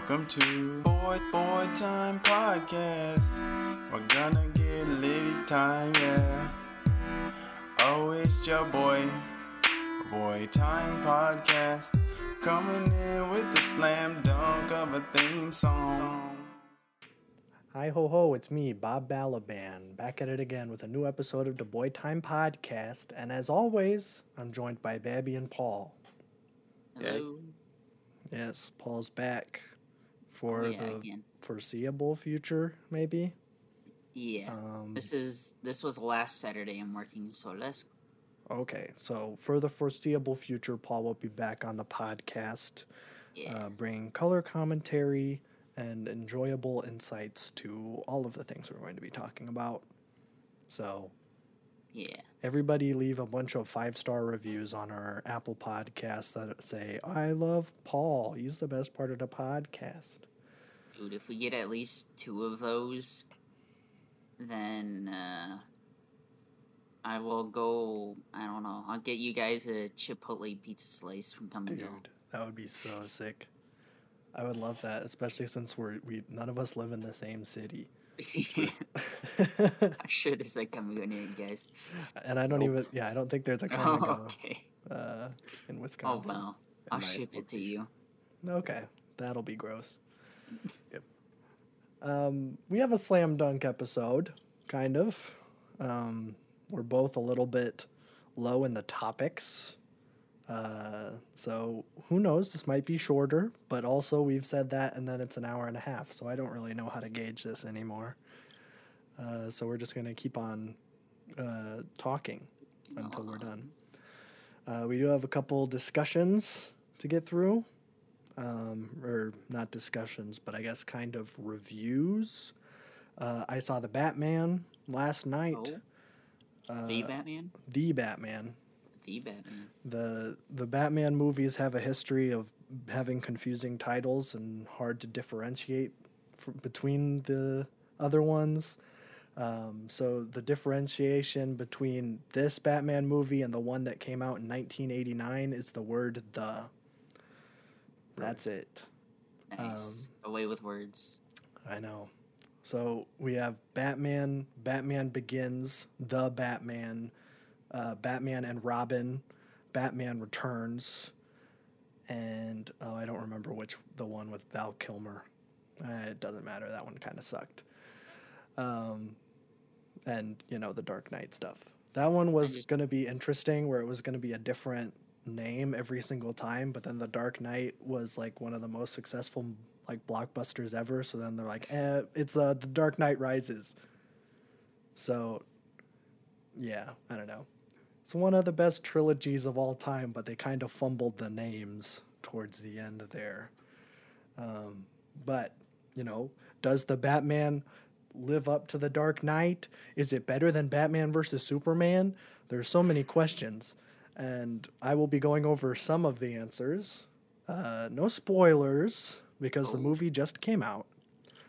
Welcome to Boy Boy Time Podcast. We're gonna get litty time, yeah. Oh, it's your boy, Boy Time Podcast, coming in with the slam dunk of a theme song. Hi ho ho, it's me, Bob Balaban, back at it again with a new episode of the Boy Time Podcast. And as always, I'm joined by Babby and Paul. Hello. Yes, Paul's back for Oh, yeah, the again. foreseeable future, maybe. Yeah. Um, this is this was last Saturday I'm working, so let's Okay, so for the foreseeable future, Paul will be back on the podcast, yeah. uh, bringing color commentary and enjoyable insights to all of the things we're going to be talking about. So, yeah. everybody leave a bunch of five star reviews on our Apple podcasts that say, I love Paul. He's the best part of the podcast. Dude, if we get at least two of those, then uh I will go I don't know, I'll get you guys a Chipotle pizza slice from Go. Dude, that would be so sick. I would love that, especially since we're we none of us live in the same city. I should have said come go near you guys. and I don't even yeah, I don't think there's a come Oh, go okay. uh, in Wisconsin. Oh well. I'll ship it to you. Okay, that'll be gross. Yep. Um, we have a slam dunk episode, kind of. Um, we're both a little bit low in the topics. Uh, so who knows? This might be shorter, but also we've said that, and then it's an hour and a half. So I don't really know how to gauge this anymore. Uh, so we're just gonna keep on uh, talking until we're done. Uh, we do have a couple discussions to get through um, or not discussions, but I guess kind of reviews. Uh, I saw the Batman last night. Oh. Uh, the Batman? the Batman. The Batman. the The Batman movies have a history of having confusing titles and hard to differentiate f- between the other ones. Um, so the differentiation between this Batman movie and the one that came out in 1989 is the word "the." That's it. Nice. Um, Away with words. I know. So we have Batman, Batman Begins, The Batman, uh, Batman and Robin, Batman Returns, and oh, I don't remember which the one with Val Kilmer. Eh, it doesn't matter. That one kind of sucked. Um, and you know the Dark Knight stuff. That one was just- going to be interesting, where it was going to be a different name every single time. But then the Dark Knight was like one of the most successful like blockbusters ever. So then they're like, eh, it's uh, the Dark Knight Rises. So, yeah, I don't know. It's one of the best trilogies of all time, but they kind of fumbled the names towards the end there. Um, but you know, does the Batman live up to the Dark Knight? Is it better than Batman versus Superman? There's so many questions, and I will be going over some of the answers. Uh, no spoilers because the movie just came out.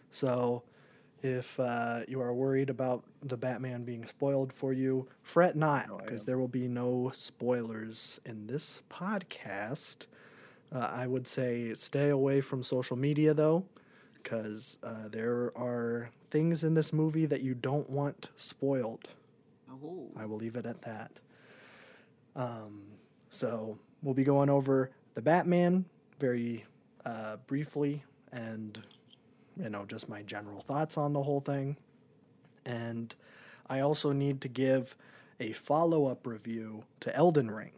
So, if uh, you are worried about the Batman being spoiled for you, fret not, because there will be no spoilers in this podcast. Uh, I would say stay away from social media though, because uh, there are things in this movie that you don't want spoiled. Oh. I will leave it at that. Um, so we'll be going over the Batman very uh, briefly, and you know just my general thoughts on the whole thing. And I also need to give a follow up review to Elden Ring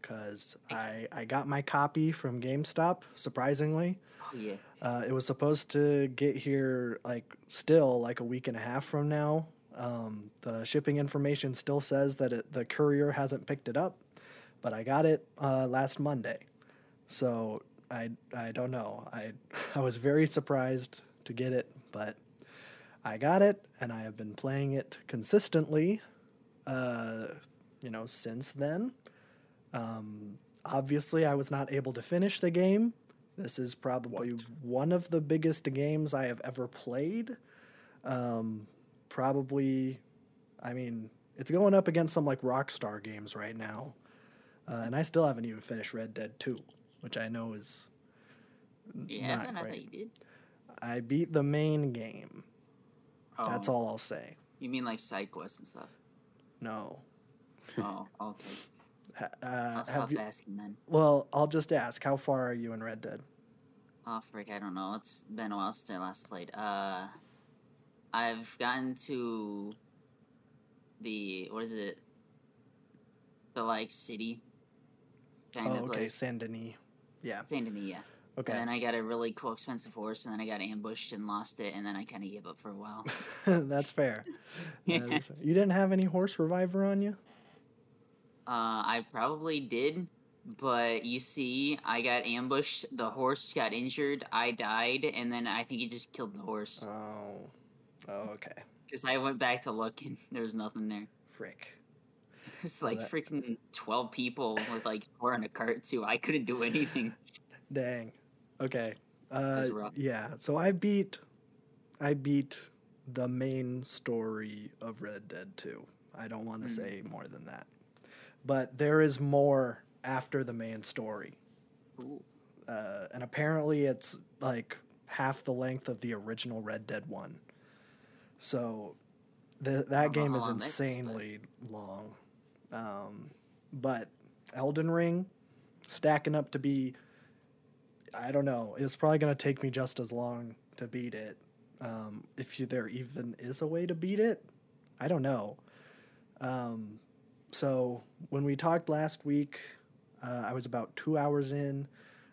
because I I got my copy from GameStop surprisingly. Oh yeah. Uh, it was supposed to get here like still like a week and a half from now. Um, the shipping information still says that it, the courier hasn't picked it up, but I got it uh, last Monday. So I I don't know. I I was very surprised to get it, but I got it and I have been playing it consistently. Uh, you know, since then. Um, obviously, I was not able to finish the game. This is probably one of the biggest games I have ever played. Um, probably, I mean, it's going up against some like Rockstar games right now. Uh, and I still haven't even finished Red Dead 2, which I know is You Not? I thought you did. I beat the main game. That's Oh, all I'll say. You mean like side quests and stuff? No. Oh, okay. Ha- I'll Uh, stop have you? asking then. Well, I'll just ask. How far are you in Red Dead? Oh frick, I don't know. It's been a while since I last played. Uh, I've gotten to the what is it? The like city kind oh, of okay, place. Saint Denis. Yeah. Saint Denis, yeah. Okay. And then I got a really cool, expensive horse, and then I got ambushed and lost it, and then I kind of gave up for a while. That's fair. That is fair. You didn't have any horse reviver on you? Uh, I probably did, but you see, I got ambushed. The horse got injured. I died, and then I think he just killed the horse. Oh. Oh, okay. Because I went back to look, and there was nothing there. Frick. It's like freaking twelve people with like four in a cart too. I couldn't do anything. Dang. Okay. Uh, yeah. So I beat, I beat the main story of Red Dead 2. I don't want to Mm. say more than that, but there is more after the main story, uh, and apparently it's like half the length of the original Red Dead one. So, the, that game is long that is, but- insanely long. Um, but Elden Ring stacking up to be I don't know. It's probably going to take me just as long to beat it. Um, if you, there even is a way to beat it, I don't know. Um, so when we talked last week, uh, I was about two hours in,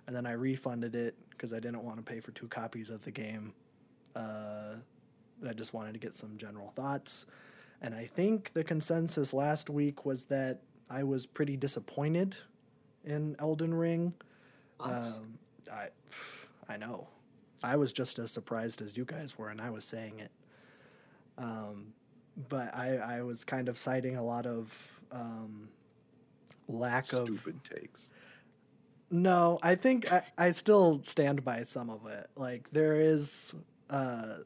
and then I refunded it because I didn't want to pay for two copies of the game. Uh, I just wanted to get some general thoughts. And I think the consensus last week was that I was pretty disappointed in Elden Ring. Um, I, I know. I was just as surprised as you guys were, and I was saying it. Um, but I, I was kind of citing a lot of um, lack of. Stupid takes. No, I think I, I still stand by some of it. Like there is, uh,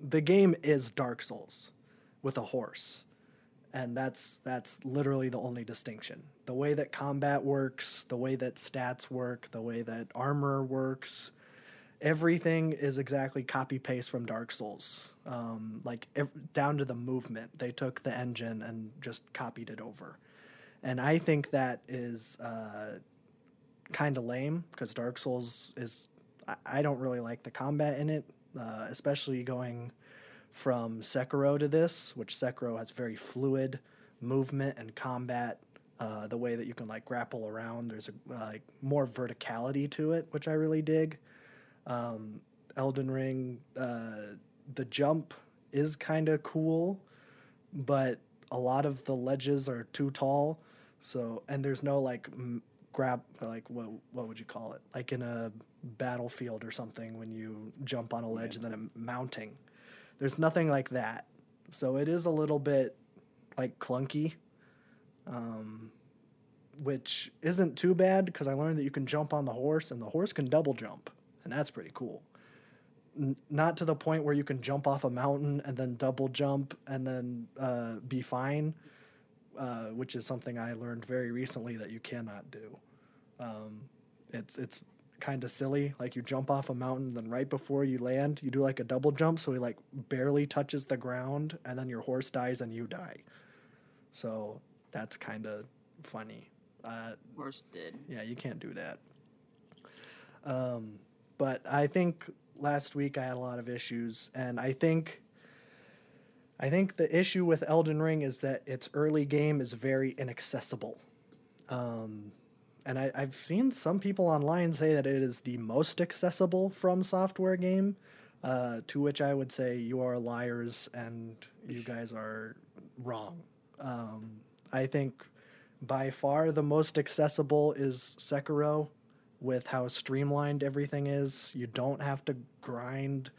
the game is Dark Souls with a horse, and that's that's literally the only distinction. The way that combat works, the way that stats work, the way that armor works, everything is exactly copy paste from Dark Souls. Um, like ev- down to the movement, they took the engine and just copied it over, and I think that is. Uh, kind of lame because Dark Souls is I, I don't really like the combat in it, uh, especially going from Sekiro to this, which Sekiro has very fluid movement and combat. Uh, the way that you can like grapple around, there's a, like more verticality to it, which I really dig. Um, Elden Ring, uh, the jump is kind of cool, but a lot of the ledges are too tall. So and there's no like m- grab like what what would you call it like in a battlefield or something when you jump on a ledge and then a mounting. There's nothing like that. So it is a little bit like clunky. Um, which isn't too bad because I learned that you can jump on the horse and the horse can double jump, and that's pretty cool. N- not to the point where you can jump off a mountain and then double jump and then uh, be fine, uh, which is something I learned very recently that you cannot do. Um, it's it's kind of silly. Like you jump off a mountain, then right before you land, you do like a double jump, so he like barely touches the ground, and then your horse dies and you die. So that's kind of funny. Uh, Horse did. yeah, you can't do that. Um, but I think last week I had a lot of issues, and I think I think the issue with Elden Ring is that its early game is very inaccessible. Um, and I, I've seen some people online say that it is the most accessible From Software game. Uh, to which I would say you are liars and you guys are wrong. Um, I think by far the most accessible is Sekiro with how streamlined everything is. You don't have to grind.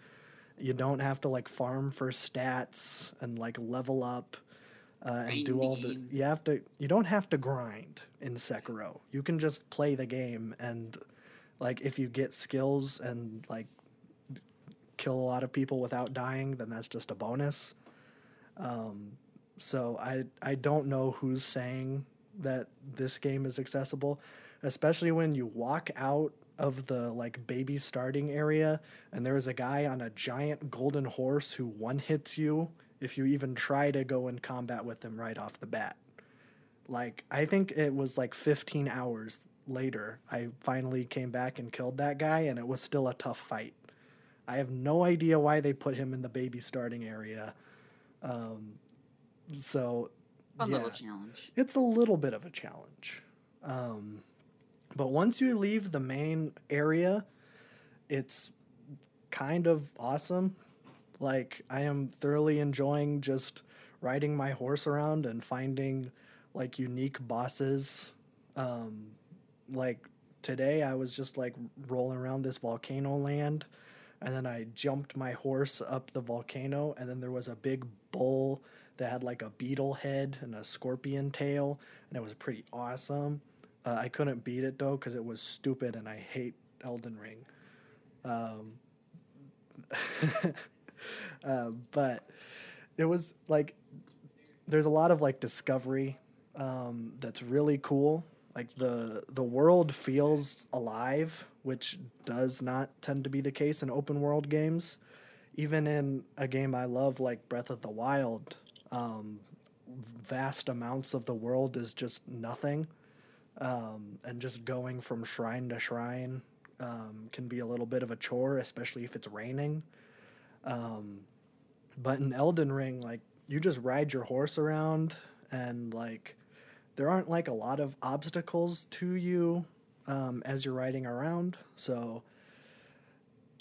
You don't have to like farm for stats and like level up uh, and do all the. You have to. You don't have to grind in Sekiro. You can just play the game and like if you get skills and like kill a lot of people without dying, then that's just a bonus. Um, so I I don't know who's saying that this game is accessible, especially when you walk out of the like baby starting area, and there is a guy on a giant golden horse who one hits you if you even try to go in combat with them right off the bat. Like I think it was like 15 hours later I finally came back and killed that guy and it was still a tough fight. I have no idea why they put him in the baby starting area. Um, so Fun yeah, little challenge. it's a little bit of a challenge. Um, but once you leave the main area, it's kind of awesome. Like I am thoroughly enjoying just riding my horse around and finding like unique bosses. Um, like today, I was just like rolling around this volcano land, and then I jumped my horse up the volcano, and then there was a big bull that had like a beetle head and a scorpion tail, and it was pretty awesome. Uh, I couldn't beat it though because it was stupid, and I hate Elden Ring. Um, uh, but it was like there's a lot of like discovery um, that's really cool. Like the the world feels alive, which does not tend to be the case in open world games. Even in a game I love like Breath of the Wild, um, vast amounts of the world is just nothing, um, and just going from shrine to shrine um, can be a little bit of a chore, especially if it's raining. Um, but in Elden Ring, like you just ride your horse around and like there aren't like a lot of obstacles to you um, as you're riding around. So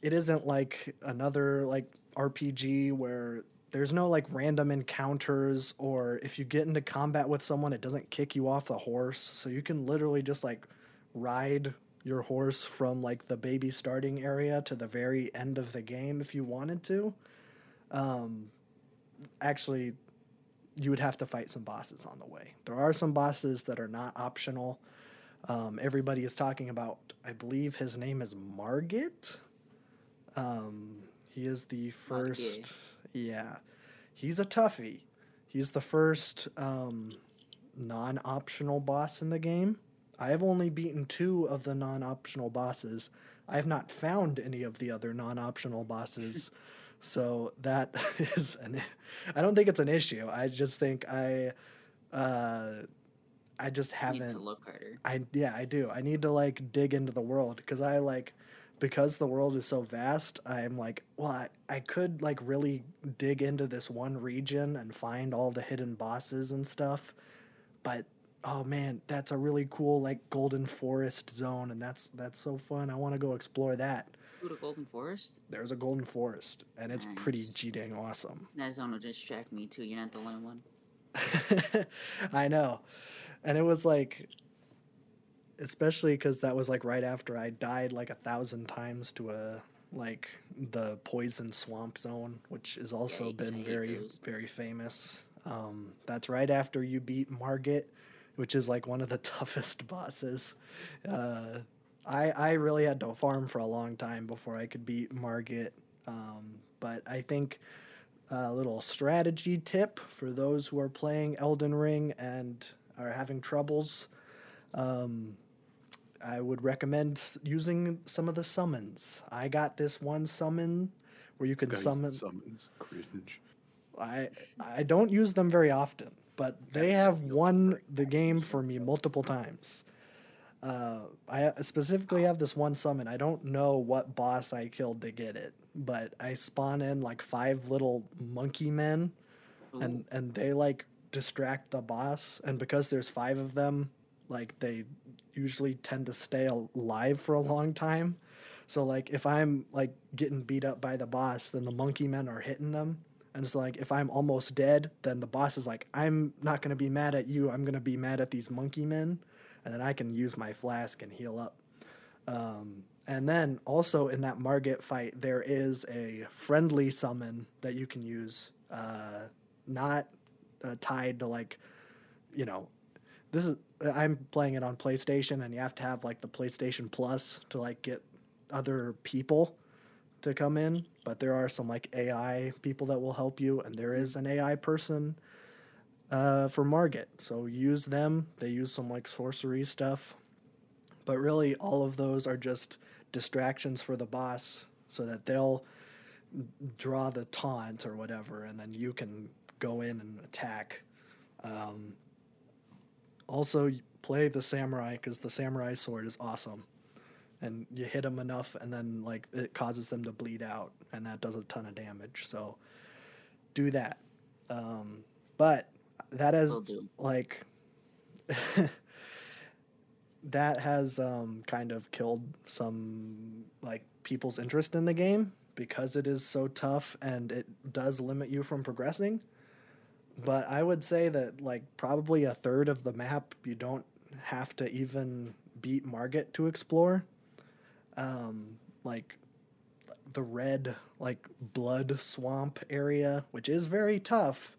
it isn't like another like RPG where there's no like random encounters or if you get into combat with someone it doesn't kick you off the horse. So you can literally just like ride your horse from like the baby starting area to the very end of the game if you wanted to. Um, actually, you would have to fight some bosses on the way. There are some bosses that are not optional. Um, everybody is talking about, I believe his name is Margit. Um, he is the first, yeah, he's a toughie. He's the first um, non optional boss in the game. I have only beaten two of the non optional bosses. I have not found any of the other non optional bosses. so that is an I don't think it's an issue. I just think I uh I just haven't to look harder. I yeah, I do. I need to like dig into the world because I like because the world is so vast. I'm like, well, I, I could like really dig into this one region and find all the hidden bosses and stuff. But oh man, that's a really cool like golden forest zone, and that's that's so fun. I want to go explore that. Go to Golden Forest. There's a golden forest, and it's pretty g dang awesome. That zone will distract me too. You're not the only one. I know. And it was like, especially because that was like right after I died like a thousand times to a like the poison swamp zone, which has also Yikes, been very very famous. Um, that's right after you beat Margit, which is like one of the toughest bosses. Uh, I I really had to farm for a long time before I could beat Margit. Um, but I think a little strategy tip for those who are playing Elden Ring and are having troubles. Um, I would recommend using some of the summons. I got this one summon where you can summon. summons cringe. I I don't use them very often, but they have won the game for me multiple times. Uh, I specifically have this one summon. I don't know what boss I killed to get it, but I spawn in like five little monkey men, and and they like distract the boss. And because there's five of them, like they usually tend to stay alive for a long time. So like if I'm like getting beat up by the boss, then the monkey men are hitting them. And so like if I'm almost dead, then the boss is like, I'm not gonna be mad at you, I'm gonna be mad at these monkey men. And then I can use my flask and heal up. Um, and then also in that Margit fight, there is a friendly summon that you can use, uh, not uh, tied to like, you know, this is I'm playing it on PlayStation, and you have to have like the PlayStation Plus to like get other people to come in. But there are some like AI people that will help you, and there is an AI person uh, for Margit. So use them. They use some like sorcery stuff, but really all of those are just distractions for the boss so that they'll draw the taunt or whatever, and then you can go in and attack. Um, also, play the samurai because the samurai sword is awesome, and you hit them enough, and then like it causes them to bleed out, and that does a ton of damage. So, do that. Um, but that has like that has um, kind of killed some like people's interest in the game because it is so tough and it does limit you from progressing. But I would say that like probably a third of the map you don't have to even beat Margit to explore. Um, like the red like blood swamp area, which is very tough,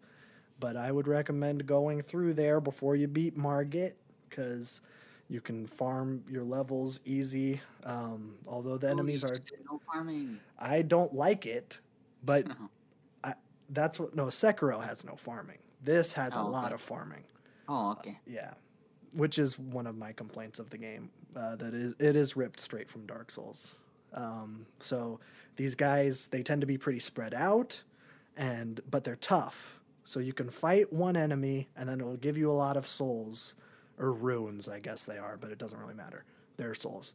but I would recommend going through there before you beat Margit because you can farm your levels easy. Um, although the Oh, enemies are, no farming. I don't like it, but I, that's what no Sekiro has no farming. This has a Oh, lot okay. of farming. Oh, okay. Yeah, which is one of my complaints of the game. Uh, that is, it is ripped straight from Dark Souls. Um, so these guys, they tend to be pretty spread out, and but they're tough. So you can fight one enemy, and then it'll give you a lot of souls or runes, I guess they are, but it doesn't really matter. They're souls.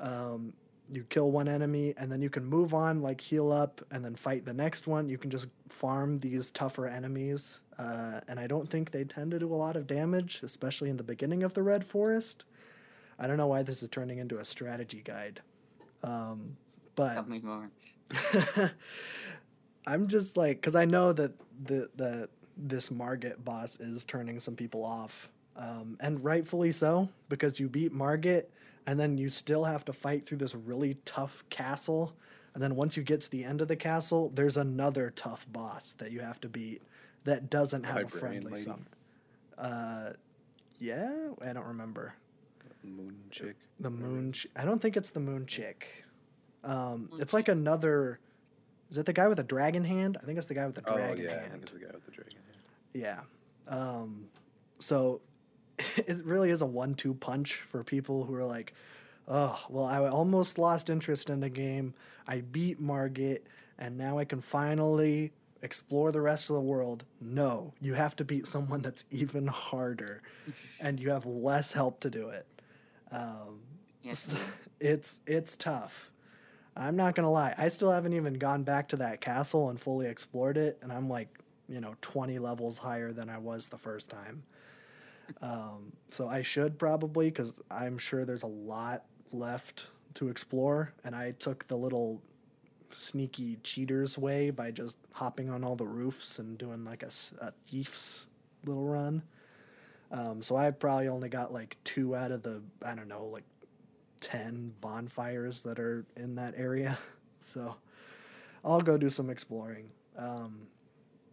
Um, you kill one enemy, and then you can move on, like heal up, and then fight the next one. You can just farm these tougher enemies, uh, and I don't think they tend to do a lot of damage, especially in the beginning of the Red Forest. I don't know why this is turning into a strategy guide, um, but Tell me more. I'm just like, because I know that the the this Margit boss is turning some people off, um, and rightfully so, because you beat Margit, and then you still have to fight through this really tough castle, and then once you get to the end of the castle, there's another tough boss that you have to beat that doesn't have a friendly lady. summon. Uh, yeah, I don't remember Moon chick. the moon. Ch- I don't think it's the moon chick. Um, Moon it's like another. Is it the guy with the dragon hand? I think it's the guy with the Oh dragon yeah, I hand. think it's the guy with the dragon hand. Yeah. Um, so it really is a one-two punch for people who are like, oh, well, I almost lost interest in the game. I beat Margit, and now I can finally explore the rest of the world. No, you have to beat someone that's even harder, and you have less help to do it. Um, Yes. it's it's tough. I'm not gonna lie. I still haven't even gone back to that castle and fully explored it, and I'm like, you know, 20 levels higher than I was the first time. Um, so I should probably, because I'm sure there's a lot left to explore, and I took the little sneaky cheaters way by just hopping on all the roofs and doing like a, a thief's little run. Um, so I probably only got like two out of the I don't know like 10 bonfires that are in that area. So I'll go do some exploring. Um,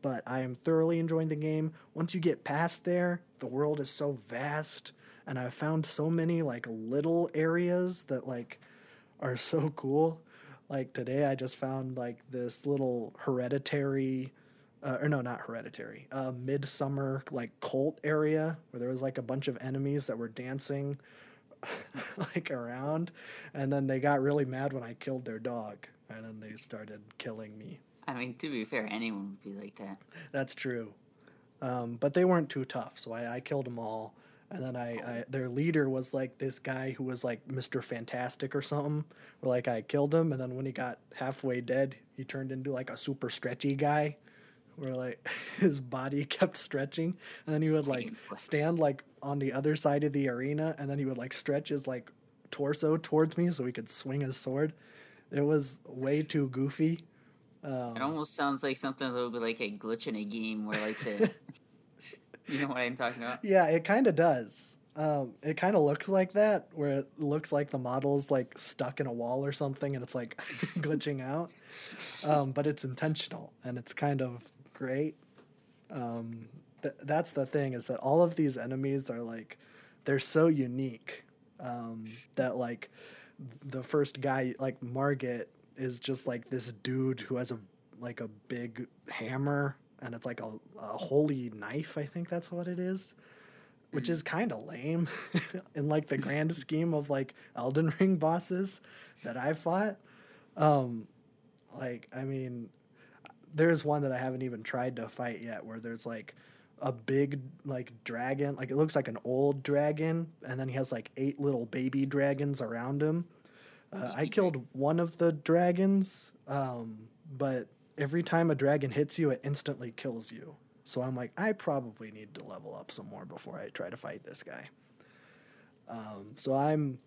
but I am thoroughly enjoying the game. Once you get past there, the world is so vast and I've found so many like little areas that like are so cool. Like today I just found like this little hereditary uh, or no, not hereditary, uh, midsummer like cult area where there was like a bunch of enemies that were dancing like around, and then they got really mad when I killed their dog, and then they started killing me. I mean, to be fair, anyone would be like that. That's true, um, but they weren't too tough, so I, I killed them all. And then I, I, their leader was like this guy who was like Mr. Fantastic or something. Where like I killed him, and then when he got halfway dead, he turned into like a super stretchy guy, where like his body kept stretching, and then he would like stand like on the other side of the arena, and then he would like stretch his like torso towards me so he could swing his sword. It was way too goofy. Um, It almost sounds like something that would be like a glitch in a game where like the. you know what I'm talking about? Yeah, it kind of does. Um, it kind of looks like that, where it looks like the model's like stuck in a wall or something, and it's like glitching out. Um, but it's intentional, and it's kind of great. Um, th- that's the thing is that all of these enemies are like, they're so unique um, that like the first guy, like Margit, is just like this dude who has a like a big hammer and it's like a, a holy knife. I think that's what it is, which is kind of lame in like the grand scheme of like Elden Ring bosses. that I fought. Um, like I mean, there's one that I haven't even tried to fight yet, where there's like a big like dragon, like it looks like an old dragon, and then he has like eight little baby dragons around him. Uh, I killed one of the dragons, um, but every time a dragon hits you, it instantly kills you. So I'm like, I probably need to level up some more before I try to fight this guy. Um, so I'm,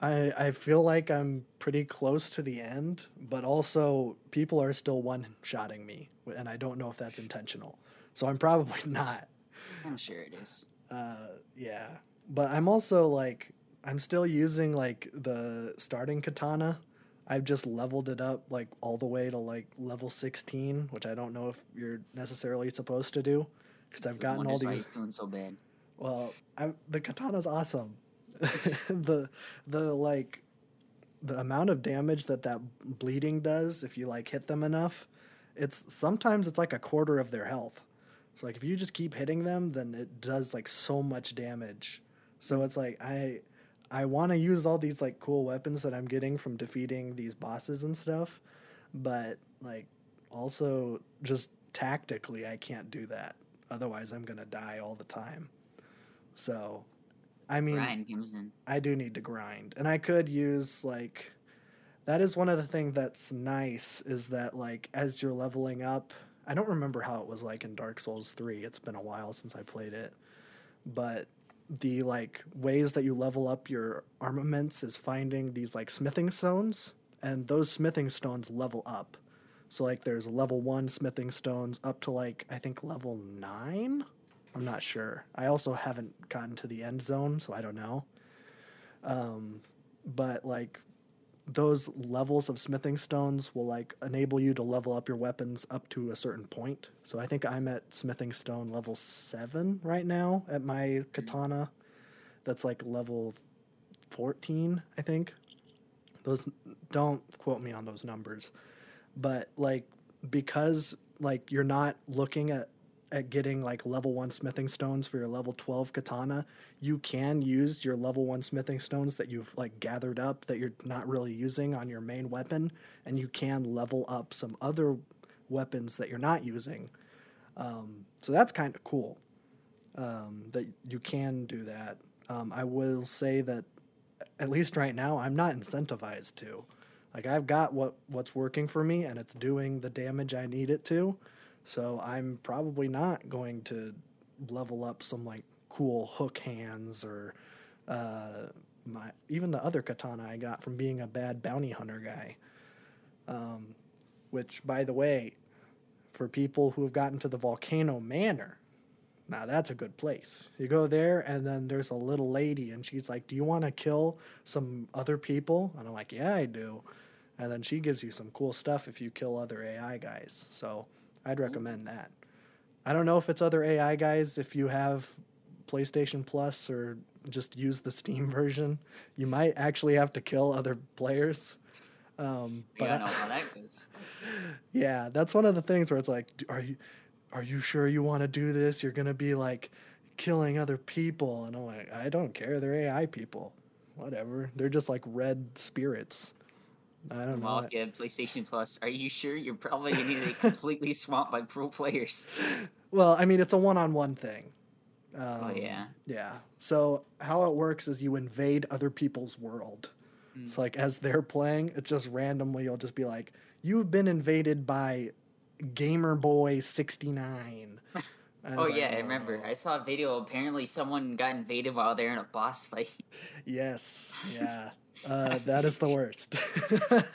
I I feel like I'm pretty close to the end, but also people are still one shotting me, and I don't know if that's intentional. So I'm probably not. I'm sure it is. Uh, yeah, but I'm also like I'm still using like the starting katana. I've just leveled it up like all the way to like level 16, which I don't know if you're necessarily supposed to do because I've gotten all Wonders why these. he's doing so bad. Well, I, the katana's awesome. the the like the amount of damage that that bleeding does if you like hit them enough, it's sometimes it's like a quarter of their health. So like if you just keep hitting them, then it does like so much damage. So it's like I I want to use all these like cool weapons that I'm getting from defeating these bosses and stuff, but like also just tactically I can't do that. Otherwise I'm going to die all the time. So I mean Ryan comes in. I do need to grind. And I could use like that is one of the things that's nice is that like as you're leveling up, I don't remember how it was like in Dark Souls 3. It's been a while since I played it. But the like ways that you level up your armaments is finding these like smithing stones and those smithing stones level up. So like there's level 1 smithing stones up to like I think level 9. I'm not sure. I also haven't gotten to the end zone, so I don't know. Um, but like those levels of smithing stones will like enable you to level up your weapons up to a certain point. So I think I'm at smithing stone level 7 right now at my katana. That's like level 14, I think. Those don't quote me on those numbers. But like because like you're not looking at at getting like level 1 smithing stones for your level 12 katana, you can use your level 1 smithing stones that you've like gathered up that you're not really using on your main weapon and you can level up some other weapons that you're not using. Um, so that's kind of cool um, that you can do that. Um, I will say that at least right now, I'm not incentivized to. Like I've got what what's working for me, and it's doing the damage I need it to. So I'm probably not going to level up some like cool hook hands or uh, my even the other katana I got from being a bad bounty hunter guy. Um, which, by the way, for people who have gotten to the Volcano Manor, now that's a good place. You go there, and then there's a little lady, and she's like, "Do you want to kill some other people?" And I'm like, "Yeah, I do." And then she gives you some cool stuff if you kill other AI guys. So I'd recommend that. I don't know if it's other AI guys. If you have PlayStation Plus or just use the Steam version, you might actually have to kill other players. Um, but don't I- that goes. yeah, that's one of the things where it's like, are you, are you sure you want to do this? You're gonna be like killing other people, and I'm like, I don't care. They're AI people, whatever. They're just like red spirits. I don't Well, know. PlayStation Plus, are you sure you're probably gonna get completely swamped by pro players? Well, I mean, it's a one-on-one thing. Um, oh yeah. Yeah. So how it works is you invade other people's world. It's like as they're playing, it's just randomly you'll just be like, "You've been invaded by Gamer Boy 69." And Oh like, yeah, I remember. I saw a video. Apparently, someone got invaded while they're in a boss fight. Yes, yeah. Uh, that is the worst.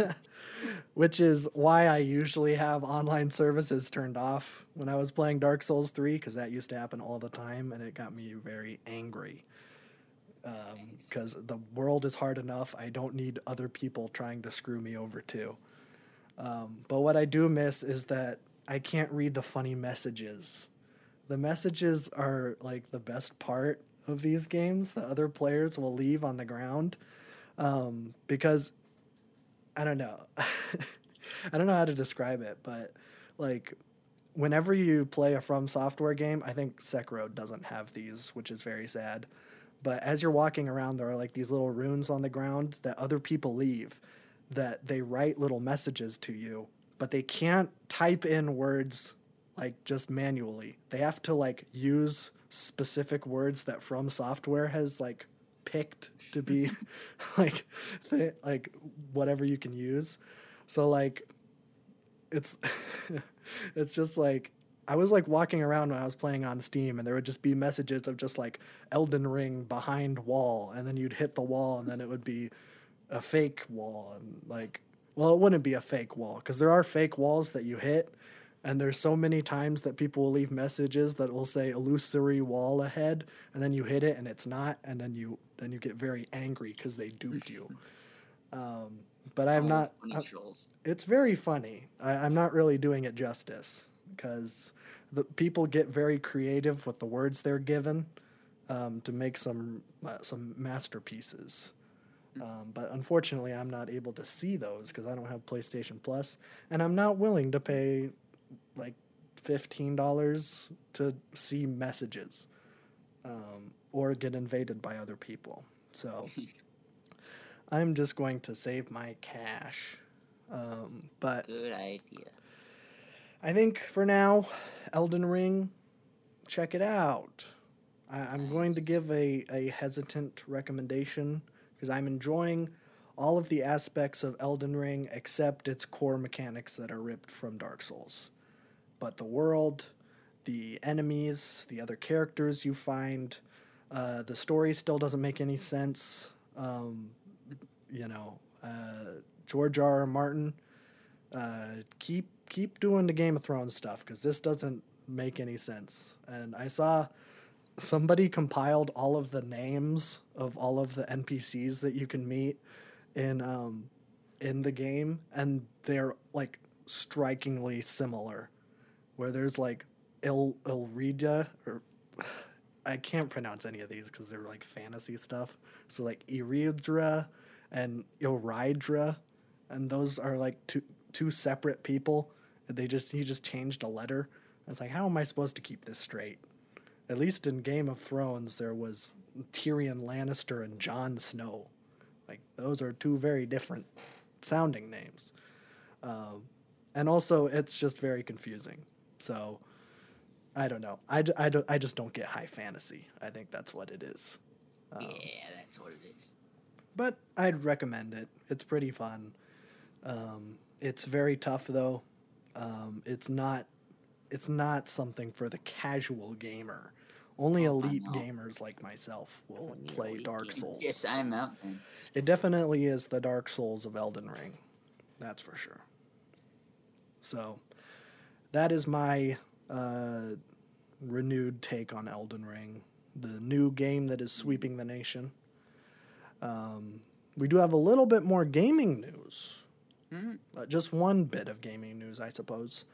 Which is why I usually have online services turned off when I was playing Dark Souls 3, because that used to happen all the time and it got me very angry. Because the world is hard enough, I don't need other people trying to screw me over too. Um, but what I do miss is that I can't read the funny messages. The messages are like the best part of these games that other players will leave on the ground um, because I don't know. I don't know how to describe it, but like whenever you play a From Software game, I think Sekiro doesn't have these, which is very sad. But as you're walking around, there are like these little runes on the ground that other people leave that they write little messages to you, but they can't type in words like just manually. They have to like use specific words that From Software has like picked to be like like whatever you can use. So like it's it's just like I was like walking around when I was playing on Steam and there would just be messages of just like Elden Ring behind wall and then you'd hit the wall and then it would be a fake wall and like well it wouldn't be a fake wall because there are fake walls that you hit and there's so many times that people will leave messages that will say illusory wall ahead and then you hit it and it's not and then you then you get very angry because they duped you. Um, but i'm Oh, not I'm- it's very funny. I, i'm not really doing it justice because the people get very creative with the words they're given um, to make some uh, some masterpieces. Um, but unfortunately i'm not able to see those because i don't have playstation plus and i'm not willing to pay like $15 to see messages um, or get invaded by other people so i'm just going to save my cash um, but Good idea. I think for now, Elden Ring, check it out. I, I'm going to give a, a hesitant recommendation because I'm enjoying all of the aspects of Elden Ring except its core mechanics that are ripped from Dark Souls. But the world, the enemies, the other characters you find, uh, the story still doesn't make any sense. Um, you know, uh, George R. R. Martin, uh, keep keep doing the Game of Thrones stuff because this doesn't make any sense. And I saw somebody compiled all of the names of all of the NPCs that you can meet in um, in the game, and they're like strikingly similar. Where there's like Il Ilrida or I can't pronounce any of these because they're like fantasy stuff. So like Iridra and Ilrydra, and those are like two two separate people. They just he just changed a letter. It's like how am I supposed to keep this straight? At least in Game of Thrones, there was Tyrion Lannister and Jon Snow. Like those are two very different sounding names. Um, and also, it's just very confusing. So I don't know. I, I, don't, I just don't get high fantasy. I think that's what it is. yeah, that's what it is. But I'd recommend it. It's pretty fun. Um, it's very tough though. Um, it's not. It's not something for the casual gamer. Only Oh, elite gamers like myself will play Dark Souls. Yes, I'm out then. It definitely is the Dark Souls of Elden Ring. That's for sure. So, that is my uh, renewed take on Elden Ring, the new game that is sweeping the nation. Um, we do have a little bit more gaming news. Uh, just one bit of gaming news, I suppose.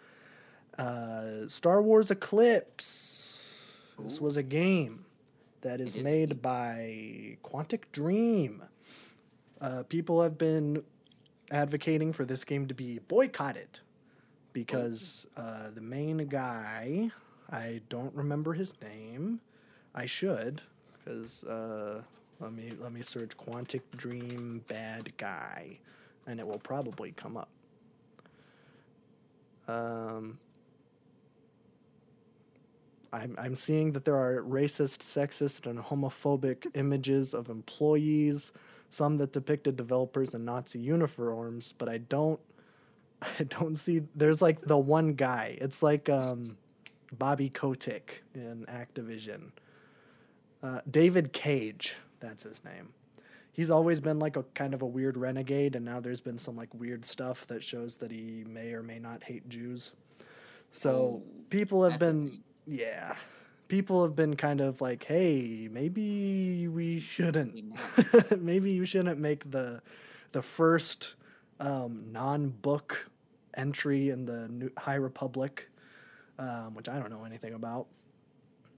Uh, Star Wars Eclipse. This was a game that is is made by Quantic Dream. Uh, people have been advocating for this game to be boycotted because uh, the main guy, I don't remember his name. I should, because uh, let me let me search Quantic Dream bad guy, and it will probably come up. Um, I'm, I'm seeing that there are racist, sexist, and homophobic images of employees, some that depicted developers in Nazi uniforms, but I don't I don't see there's like the one guy. It's like um, Bobby Kotick in Activision. Uh, David Cage, that's his name. He's always been like a kind of a weird renegade, and now there's been some like weird stuff that shows that he may or may not hate Jews. So Oh, people have been, yeah, people have been kind of like, hey, maybe we shouldn't, maybe you shouldn't make the the first um, non-book entry in the New High Republic, um, which I don't know anything about.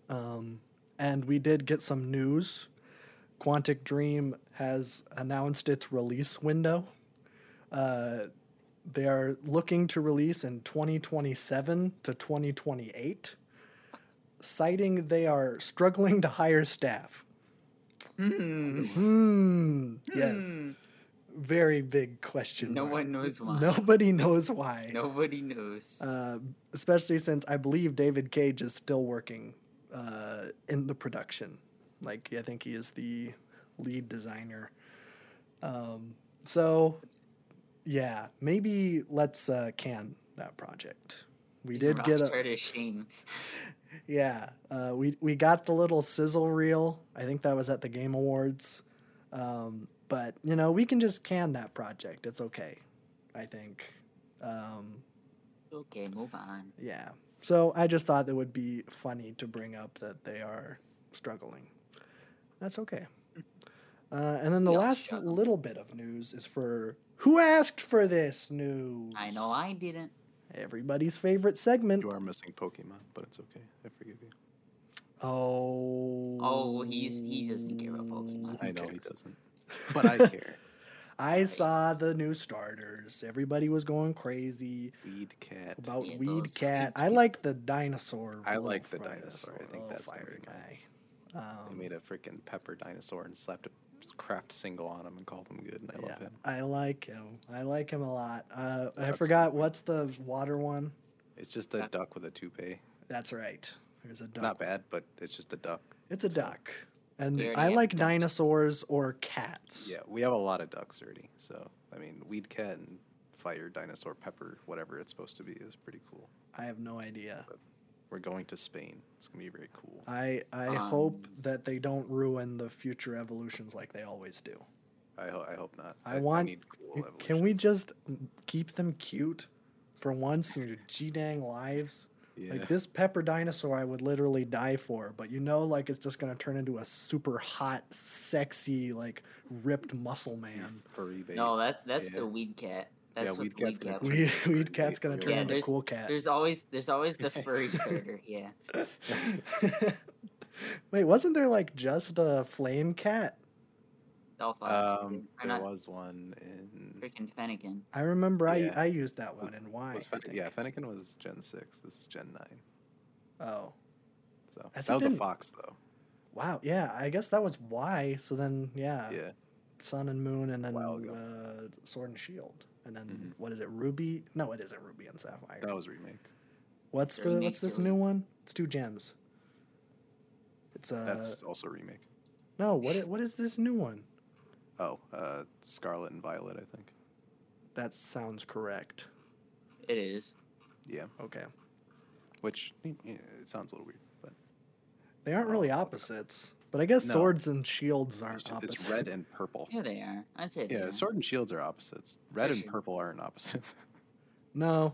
Um, and we did get some news. Quantic Dream has announced its release window. Uh, they are looking to release in 2027 to 2028, citing they are struggling to hire staff. Hmm. Hmm. Yes. Very big question. No mark. one knows why. Nobody knows why. Nobody knows. Uh, especially since I believe David Cage is still working uh, in the production. Like I think he is the lead designer. Um, so yeah, maybe let's uh, can that project. We did get a shame. yeah. Uh, we we got the little sizzle reel. I think that was at the Game Awards. Um, but you know we can just can that project. It's okay. I think. Um, Okay, move on. yeah. So I just thought it would be funny to bring up that they are struggling. That's okay. Uh, and then the We last little bit of news is for who asked for this news? I know I didn't. Everybody's favorite segment. You are missing Pokemon, but it's okay. I forgive you. Oh. Oh, he's he doesn't care about Pokemon. I know he doesn't, but I care. I saw the new starters. Everybody was going crazy Weed cat. about Yeah, Weed those Cat. I like the dinosaur. I like the dinosaur. I think that's gonna fire be mine. guy. They Um, made a freaking pepper dinosaur and slapped a Kraft single on him and called him good, and I yeah, love him. I like him. I like him a lot. Uh, I forgot good. what's the water one. It's just a duck with a toupee. That's right. There's a duck. Not bad, but it's just a duck. It's a duck. And We I have like ducks. dinosaurs or cats. Yeah, we have a lot of ducks already. So I mean, weed cat and fire dinosaur pepper, whatever it's supposed to be, is pretty cool. I have no idea. We're going to Spain. It's gonna be very cool. I I Um, hope that they don't ruin the future evolutions like they always do. I, ho- I hope not. I want- need cool Can we just keep them cute for once in your g dang lives? Yeah. Like this pepper dinosaur, I would literally die for, but you know, like it's just gonna turn into a super hot, sexy, like ripped muscle man. furry baby. No, that that's Yeah. the weed cat. That's what Weed the Cat's weed gonna cat. Weed, into weed cat's gonna turn Yeah, into there's cool cat. there's always there's always the furry starter. Yeah. Wait, wasn't there like just a flame cat? Dolphins. Um, Or there not was one in. freaking Fennekin. I remember Yeah. I I used that one in Y. was I Fen- yeah, Fennekin was Gen six. This is Gen nine. Oh, So Has that was been- a fox though. wow. Yeah, I guess that was Y. So then, yeah, Yeah. Sun and Moon, and then uh, Sword and Shield, and then Mhm. what is it? Ruby? No, it isn't Ruby and Sapphire. That was remake. What's The the remake what's this new one? It's two gems. It's uh That's also remake. no. What what is this new one? Oh, uh, Scarlet and Violet, I think. That sounds correct. It is. Yeah. Okay, Which y- yeah, it sounds a little weird, but they aren't Oh, really opposites, but I guess No. swords and shields aren't it's, opposites. it's red and purple. Yeah, they are. I'd say they Yeah, are. sword and shields are opposites. Red For and sure. purple aren't opposites. No,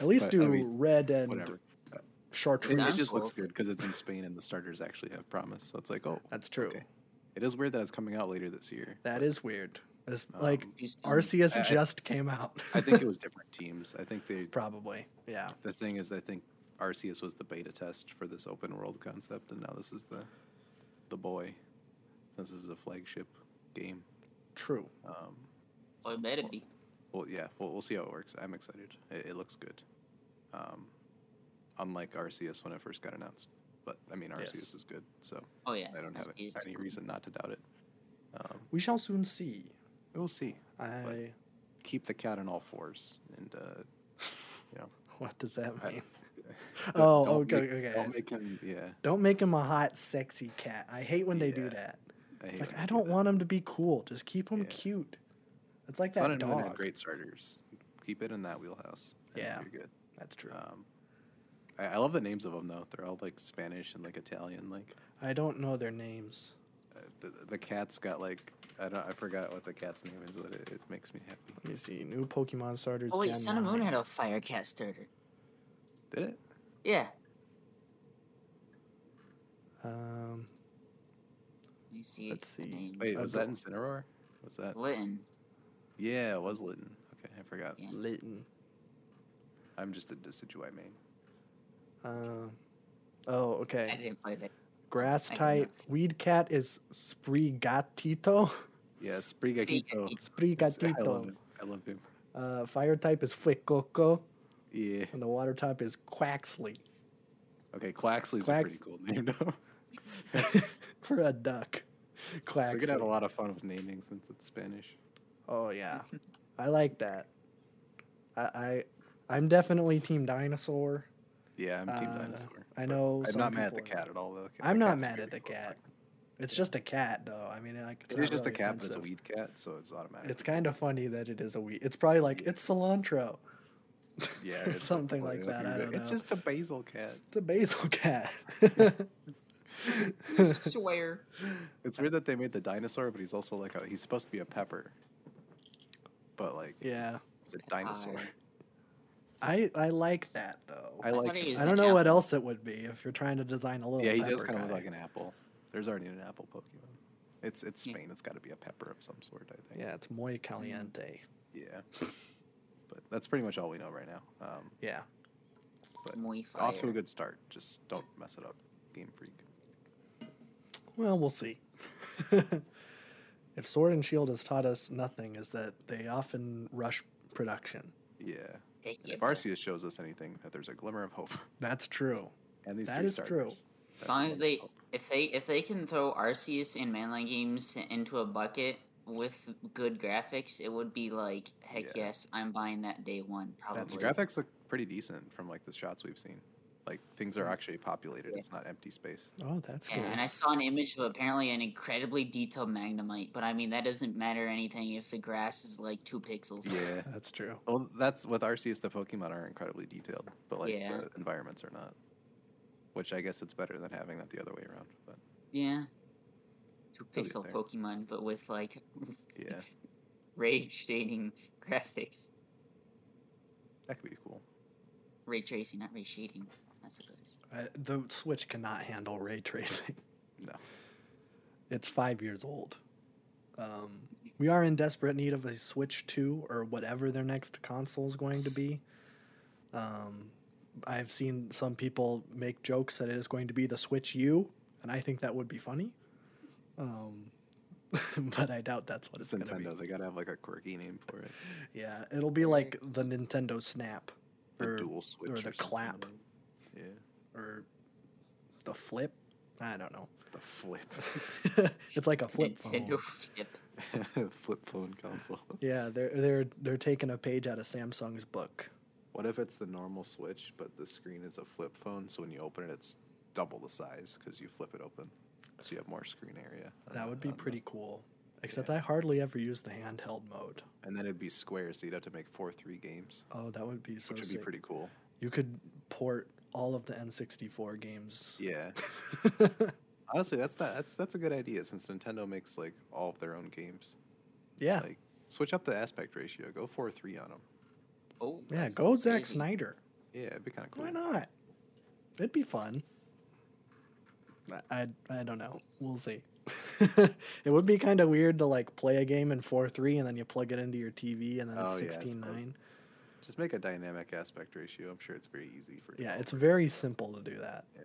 at least But, I do mean, red and Whatever. It, chartreuse. it Sounds just looks good because it's in Spain and the starters actually have promise. So it's like, oh, That's true. okay. It is weird that it's coming out later this year. That is weird. It's Um, like Too. Arceus I- I- just came out. I think it was different teams. I think they. probably. Yeah, The thing is, I think Arceus was the beta test for this open world concept, and now this is the the boy. This is a flagship game. true. Um, Well, it better be. well, yeah, we'll, we'll see how it works. I'm excited. It, it looks good. Um, unlike Arceus when it first got announced, but I mean Arceus Yes. is good, so Oh yeah. I don't have Arceus any reason not to doubt it. Um, We shall soon see. we'll see. I. Keep the cat on all fours, and uh, you know. What does that I- mean? don't- Oh, don't okay, make- okay. Don't make him. Yeah. Don't make him a hot, sexy cat. I hate when they do that. I It's hate like I do don't that. want him to be cool. Just keep him Yeah. cute. It's like Sun that and Moon had dog. great starters. Keep it in that wheelhouse. Yeah. you're good. That's true. Um, I, I love the names of them though. They're all like Spanish and like Italian. Like I don't know their names. uh, the, the cat's got like I don't I forgot what the cat's name is, but it, it makes me happy. Let me see. New Pokemon starters. Oh wait, Gen Sun and Moon had a fire cat starter. Did it? Yeah. Um, Let me see. Let's the see. name. Wait, was go- that Incineroar? Was that? Litten. Yeah, it was Litten. Okay, I forgot. Yeah. Litten. I'm just a Decidueye main. Uh, oh, I okay. didn't play that. Grass type. Weed cat is Sprigatito. Yeah, Sprigatito. I Sprigatito. love it. I love him. Uh, fire type is Fuecoco. Yeah. And the water type is Quaxly. Okay, Quaxly's Quax- a pretty cool name though. For a duck. Quack. We're gonna have a lot of fun with naming since it's Spanish. Oh yeah, I like that. I, I I'm definitely Team Dinosaur. Yeah, I'm Team Uh, Dinosaur. I know I'm some not mad at the cat at all, though. The I'm not mad at the close cat. second. It's just a cat, though. I mean, like it's It not is just a really cat, but it's a weed cat, so it's automatic. It's kind of funny that it is a weed. It's probably like it's cilantro. yeah, or it's something funny, like that. you're I don't know. It's just a basil cat. It's a basil cat. swear. It's weird that they made the dinosaur, but he's also like a he's supposed to be a pepper. But like yeah, it's a dinosaur. Pie. I I like that though. I I like thought he it. was I don't an know what else it would be if you're trying to design a little. Yeah, he does pepper kind of look like an apple. There's already an apple Pokemon. It's it's Yeah. Spain. It's got to be a pepper of some sort. I think. Yeah, it's muy caliente. Yeah. But that's pretty much all we know right now. Um, Yeah. but Muy off to a good start. Just don't mess it up, Game Freak. Well, we'll see. if Sword and Shield has taught us nothing, is that they often rush production. Yeah. Heck yeah, If Arceus shows us anything, that there's a glimmer of hope. That's true. And these That three is true. As long as they, hope. if they, if they can throw Arceus and mainline games into a bucket with good graphics, it would be like, heck Yeah. yes, I'm buying that day one. Probably. The Probably. graphics look pretty decent from like the shots we've seen. Like things are mm. actually populated. Yeah. It's not empty space. Oh, that's Yeah, good. and I saw an image of apparently an incredibly detailed Magnemite, but I mean that doesn't matter anything if the grass is like two pixels. Yeah. That's true. Well, that's with Arceus. The Pokemon are incredibly detailed, but like Yeah. the environments are not. Which I guess it's better than having that the other way around. But Yeah. Two pixel. Pokemon, but with like yeah, ray shading graphics. that could be cool. Ray tracing, not ray shading. That's what it is. Uh, the Switch cannot handle ray tracing. No. It's five years old. Um, we are in desperate need of a Switch 2 or whatever their next console is going to be. Um, I've seen some people make jokes that it is going to be the Switch U, and I think that would be funny. Um, but I doubt that's what It's it's going to Nintendo. be. They gotta have like a quirky name for it. Yeah, it'll be like the Nintendo Snap The or, dual switch or the something, clap Yeah, or the flip. I don't know. the flip, it's like a flip phone. Nintendo Flip. flip phone console. Yeah, they're they're they're taking a page out of Samsung's book. What if it's the normal Switch, but the screen is a flip phone? So when you open it, it's double the size because you flip it open, so you have more screen area. That would be on the- pretty cool. Except yeah. I hardly ever use the handheld mode. And then it'd be square, so you'd have to make four three games, Oh, that would be so which would sick. be pretty cool. You could port all of the N64 games. Yeah. Honestly, that's not that's that's a good idea since Nintendo makes like all of their own games. yeah, Like switch up the aspect ratio, go four three on them. Oh, yeah. that's Go Zack crazy. Snyder. Yeah, it'd be kind of cool. Why not? It'd be fun. I I, I don't know. We'll see. it would be kind of weird to like play a game in four three and then you plug it into your TV and then it's Oh, yeah, sixteen suppose. nine. Just make a dynamic aspect ratio. I'm sure it's very easy for. Yeah, it's very simple to do that. Yeah.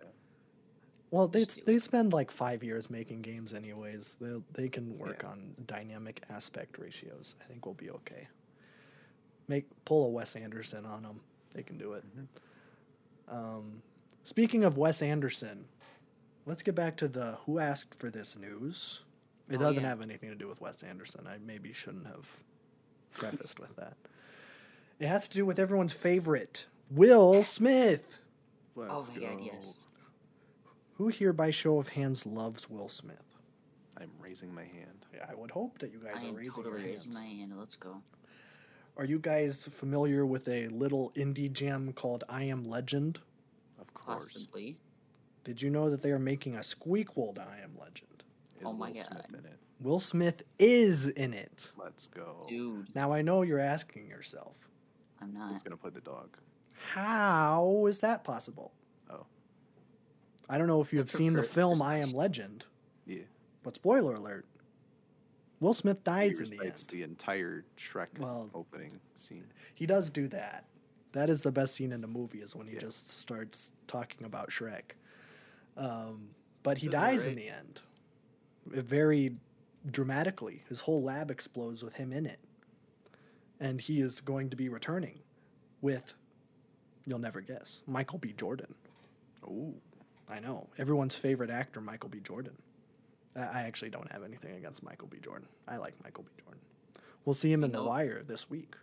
Well, they they spend like five years making games, anyways. They they can work Yeah. on dynamic aspect ratios. I think we'll be okay. Make pull a Wes Anderson on them. They can do it. Mm-hmm. Um, speaking of Wes Anderson, let's get back to the who asked for this news. It Oh, doesn't yeah. have anything to do with Wes Anderson. I maybe shouldn't have prefaced with that. It has to do with everyone's favorite, Will Smith. Let's Oh my god, yes. Who here, by show of hands, loves Will Smith? I'm raising my hand. Yeah, I would hope that you guys I are am raising totally your raising hands. my hand. Let's go. Are you guys familiar with a little indie gem called I Am Legend? Of course. Possibly. Did you know that they are making a squeakquel to I Am Legend? Is Oh my Will Smith God. in it? Will Smith is in it. Let's go. Dude, Now I know you're asking yourself, I'm not. Who's gonna play the dog? how is that possible? Oh, I don't know if you have seen the film I Am. Legend, yeah. but spoiler alert: Will Smith He dies in the end. the entire Shrek Well- opening scene. He does do that. That is the best scene in the movie is when he Yeah. just starts talking about Shrek. Um, but he Does he dies in the end. It very dramatically. His whole lab explodes with him in it. And he is going to be returning with, you'll never guess, Michael B. Jordan. Oh, I know. Everyone's favorite actor, Michael B. Jordan. I I actually don't have anything against Michael B. Jordan. I like Michael B. Jordan. We'll see him in The Wire this week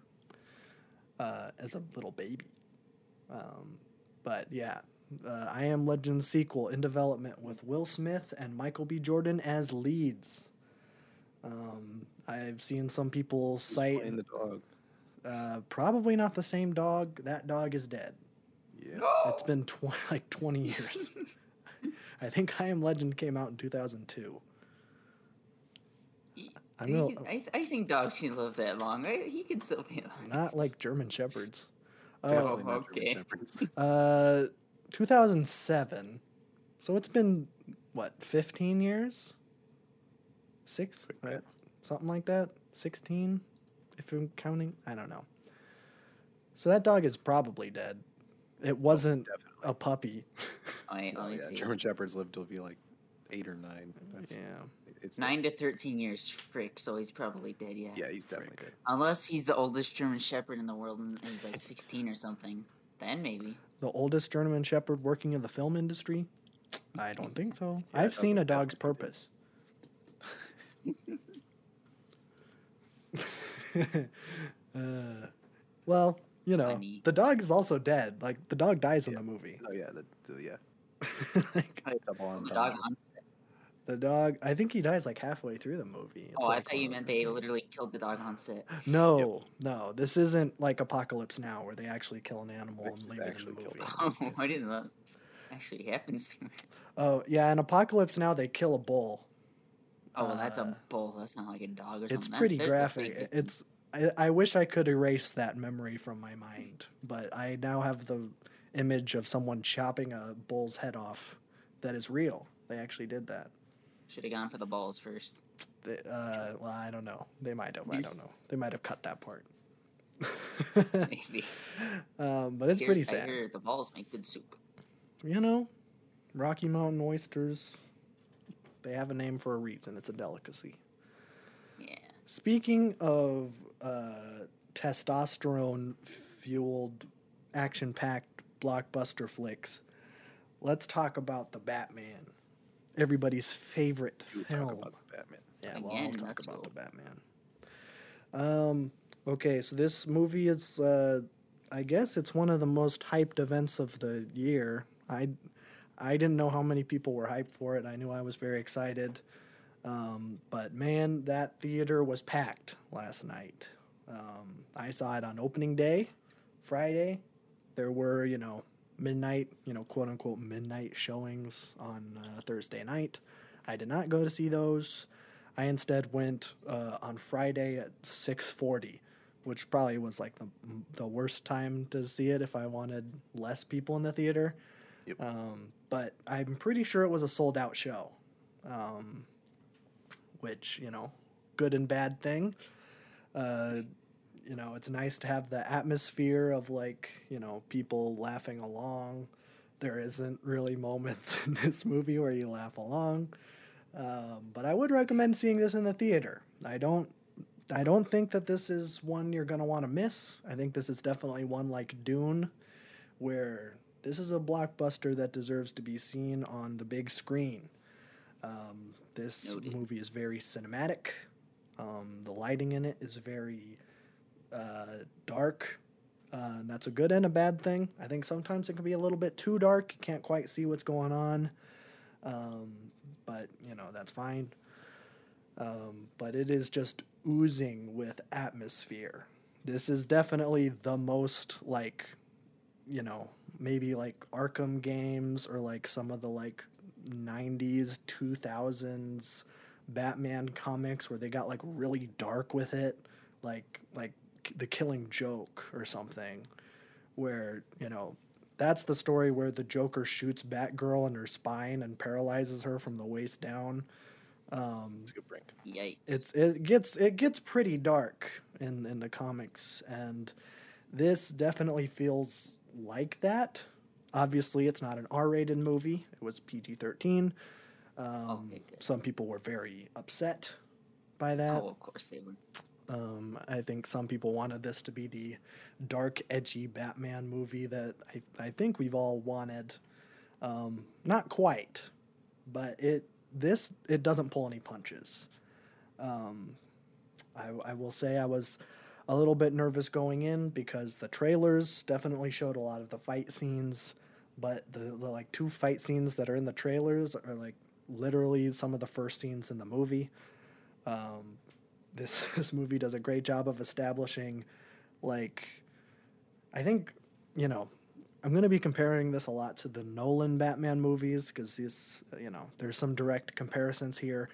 uh, as a little baby. Um, but yeah, uh, I Am Legend sequel in development with Will Smith and Michael B. Jordan as leads. Um, I've seen some people cite Playing the dog. uh, probably not the same dog. That dog is dead. Yeah. It's been tw- like 20 years. I think I Am Legend came out in 2002. I'm gonna- can- I, I think dogs can live that long. Right? He can still be alive. Not like German Shepherds. Definitely Oh, not German okay. Shepherds. Uh, 2007. So it's been, what, 15 years? Six? Yeah. Something like that? 16? If I'm counting? I don't know. So that dog is probably dead. It oh, wasn't a puppy. Wait, Oh, oh yeah. see. German Shepherds live till be like eight or nine. That's, yeah. It's Nine to thirteen years, frick. So he's probably dead. Yeah. Yeah, he's definitely Frick. dead. Unless he's the oldest German Shepherd in the world and he's like sixteen or something. Then maybe. The oldest German Shepherd working in the film industry? I don't think so. Yeah, I've seen A Dog's Purpose. uh, well, you know, Funny. the dog is also dead. Like the dog dies in the movie. Oh yeah, the, the yeah. like, The top. dog hunts. the dog, I think he dies like halfway through the movie. It's Oh, I thought you meant they literally killed the dog on set. No, no, this isn't like Apocalypse Now where they actually kill an animal They and leave it in the movie. the Oh, I didn't know. Actually happens. Oh yeah, in Apocalypse Now they kill a bull. Oh, well, that's Uh, a bull. That's not like a dog or something. It's pretty there's graphic. It's I, I wish I could erase that memory from my mind, but I now have the image of someone chopping a bull's head off that is real. They actually did that. Should have gone for the balls first. They, uh, well, I don't know. They might have. I don't know. They might have cut that part. Maybe. um, but it's Here- pretty I sad. hear the balls make good soup. You know, Rocky Mountain oysters. They have a name for a reason. It's a delicacy. Yeah. Speaking of uh, testosterone fueled, action packed blockbuster flicks, let's talk about The Batman. Everybody's favorite You film. talk about the Batman. yeah, well, I'll Again, talk let's about go. The Batman. Um, okay, so this movie is, uh, I guess it's one of the most hyped events of the year. I, I didn't know how many people were hyped for it. I knew I was very excited. Um, but man, that theater was packed last night. Um, I saw it on opening day, Friday. There were, you know, midnight, you know, quote unquote midnight showings on uh, Thursday night. I did not go to see those. I instead went uh, on Friday at 6:40, which probably was like the the worst time to see it if I wanted less people in the theater. Yep. Um, but I'm pretty sure it was a sold out show, um, which you know, good and bad thing. Uh, you know, it's nice to have the atmosphere of like you know people laughing along. There isn't really moments in this movie where you laugh along, um, but I would recommend seeing this in the theater. I don't. I don't think that this is one you're gonna want to miss. I think this is definitely one like Dune, where this is a blockbuster that deserves to be seen on the big screen. Um, this Noted. movie is very cinematic. Um, the lighting in it is very uh, dark. Uh, and that's a good and a bad thing. I think sometimes it can be a little bit too dark. You can't quite see what's going on. Um, but, you know, that's fine. Um, but it is just oozing with atmosphere. This is definitely the most, like, you know, maybe like Arkham games or like some of the like 90s, 2000s Batman comics where they got like really dark with it, like like The Killing Joke or something, where you know that's the story where the Joker shoots Batgirl in her spine and paralyzes her from the waist down. Um, It's a good break. Yikes. it's it gets it gets pretty dark in in the comics and this definitely feels like that obviously it's not an r-rated movie it was pg-13 um, Okay, some people were very upset by that oh, of course they would. um, I think some people wanted this to be the dark, edgy Batman movie that I, I think we've all wanted. Um, not quite, but it this it doesn't pull any punches. Um, I, I will say I was a little bit nervous going in because the trailers definitely showed a lot of the fight scenes, but the, the like two fight scenes that are in the trailers are like literally some of the first scenes in the movie. Um, this this movie does a great job of establishing, like, I think, you know, I'm gonna be comparing this a lot to the Nolan Batman movies because these, you know, there's some direct comparisons here.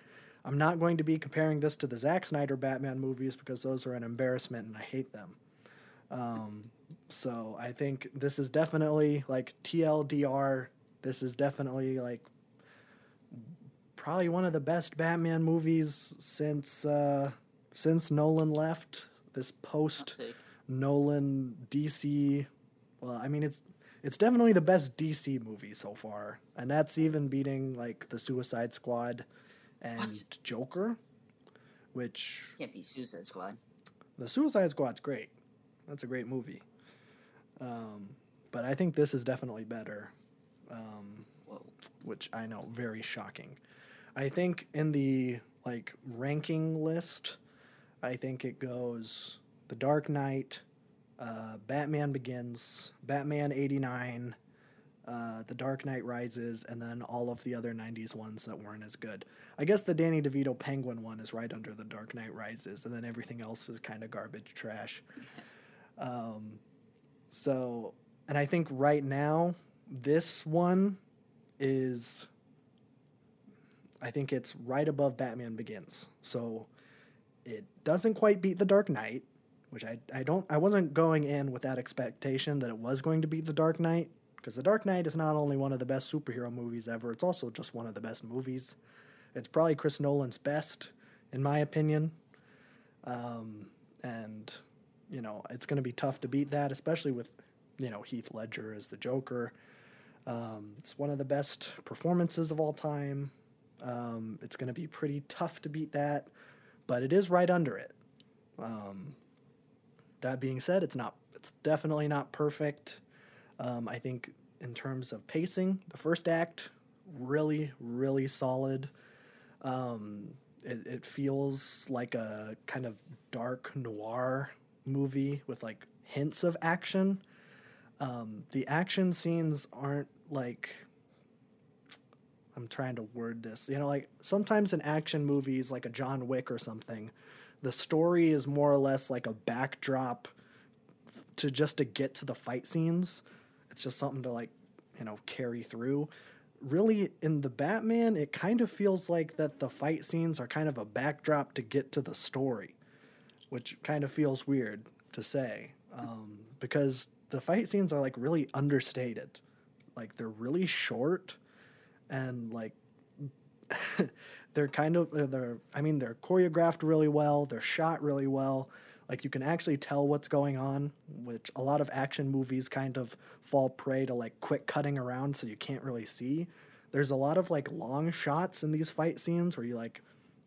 I'm not going to be comparing this to the Zack Snyder Batman movies because those are an embarrassment and I hate them. Um, so I think this is definitely like TLDR. This is definitely like probably one of the best Batman movies since uh, since Nolan left. This post. Nolan DC. Well, I mean it's it's definitely the best DC movie so far, and that's even beating like the Suicide Squad and What? Joker, which Can't be Suicide Squad. the Suicide Squad's great. That's a great movie. Um, but I think this is definitely better, um, Whoa. which I know very shocking. I think in the like ranking list, I think it goes The Dark Knight, uh, Batman Begins, Batman '89, uh, The Dark Knight Rises, and then all of the other '90s ones that weren't as good. I guess the Danny DeVito Penguin one is right under The Dark Knight Rises, and then everything else is kind of garbage trash. Um, so, and I think right now this one is, I think it's right above Batman Begins. So it doesn't quite beat The Dark Knight, which I, I don't I wasn't going in with that expectation that it was going to beat The Dark Knight because The Dark Knight is not only one of the best superhero movies ever, it's also just one of the best movies. It's probably Chris Nolan's best, in my opinion. Um, and you know it's going to be tough to beat that, especially with you know Heath Ledger as the Joker. Um, it's one of the best performances of all time. Um, it's going to be pretty tough to beat that, but it is right under it. Um, that being said, it's not. It's definitely not perfect. Um, I think in terms of pacing, the first act really, really solid. Um, it, it feels like a kind of dark noir movie with like hints of action. Um, the action scenes aren't like I'm trying to word this. You know, like sometimes in action movies, like a John Wick or something, the story is more or less like a backdrop to just to get to the fight scenes. It's just something to like, you know, carry through. Really, in the Batman, it kind of feels like that the fight scenes are kind of a backdrop to get to the story, which kind of feels weird to say um, because the fight scenes are like really understated. Like they're really short and like they're kind of they're, they're I mean they're choreographed really well, they're shot really well. Like you can actually tell what's going on, which a lot of action movies kind of fall prey to like quick cutting around so you can't really see. There's a lot of like long shots in these fight scenes where you like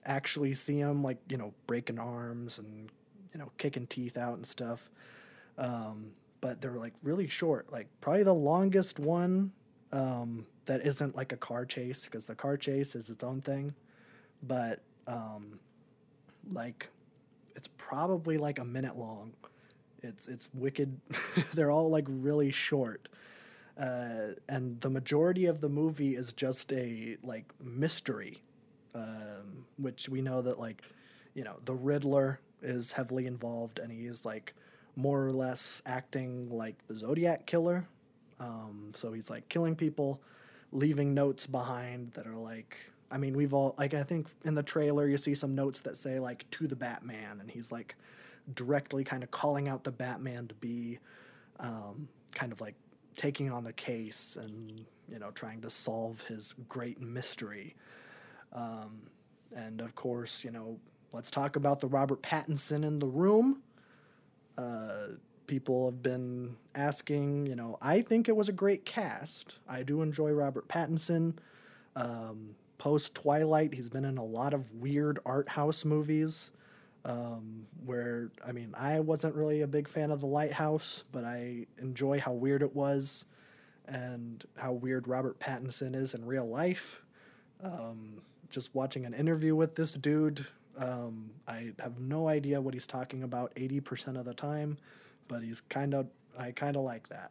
actually see them like, you know, breaking arms and you know, kicking teeth out and stuff. Um, but they're like really short. Like probably the longest one um, that isn't like a car chase because the car chase is its own thing. But um, like it's probably like a minute long. It's it's wicked. they're all like really short. Uh, and the majority of the movie is just a like mystery, um, which we know that like, you know, the Riddler is heavily involved, and he is like more or less acting like the Zodiac killer. Um, so he's like killing people, leaving notes behind that are like, I mean, we've all like I think in the trailer you see some notes that say like to the Batman, and he's like directly kind of calling out the Batman to be um, kind of like taking on the case and you know trying to solve his great mystery. Um, and of course, you know, let's talk about the Robert Pattinson in the room. Uh, people have been asking, you know, I think it was a great cast. I do enjoy Robert Pattinson. Um, Post Twilight, he's been in a lot of weird art house movies. Um, where I mean, I wasn't really a big fan of The Lighthouse, but I enjoy how weird it was and how weird Robert Pattinson is in real life. Um, just watching an interview with this dude. Um, I have no idea what he's talking about 80% of the time, but he's kind of, I kind of like that.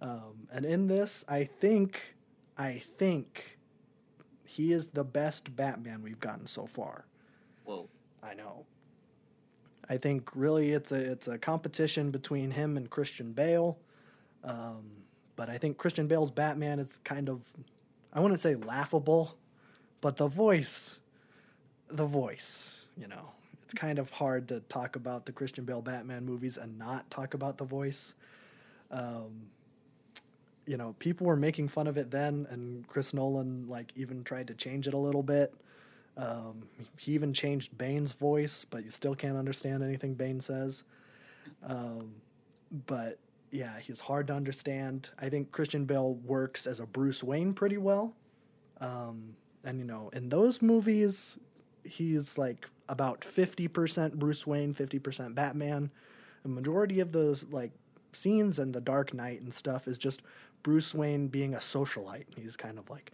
Um, and in this, I think, I think he is the best Batman we've gotten so far. Whoa. I know. I think really it's a it's a competition between him and Christian Bale. Um, but I think Christian Bale's Batman is kind of I wouldn't say laughable, but the voice the voice, you know. It's kind of hard to talk about the Christian Bale Batman movies and not talk about the voice. Um, you know, people were making fun of it then, and Chris Nolan like even tried to change it a little bit. Um, he even changed Bane's voice, but you still can't understand anything Bane says. Um, but yeah, he's hard to understand. I think Christian Bale works as a Bruce Wayne pretty well. Um, and you know, in those movies, he's like about 50% Bruce Wayne, 50% Batman. The majority of those like scenes in the Dark Knight and stuff is just Bruce Wayne being a socialite. He's kind of like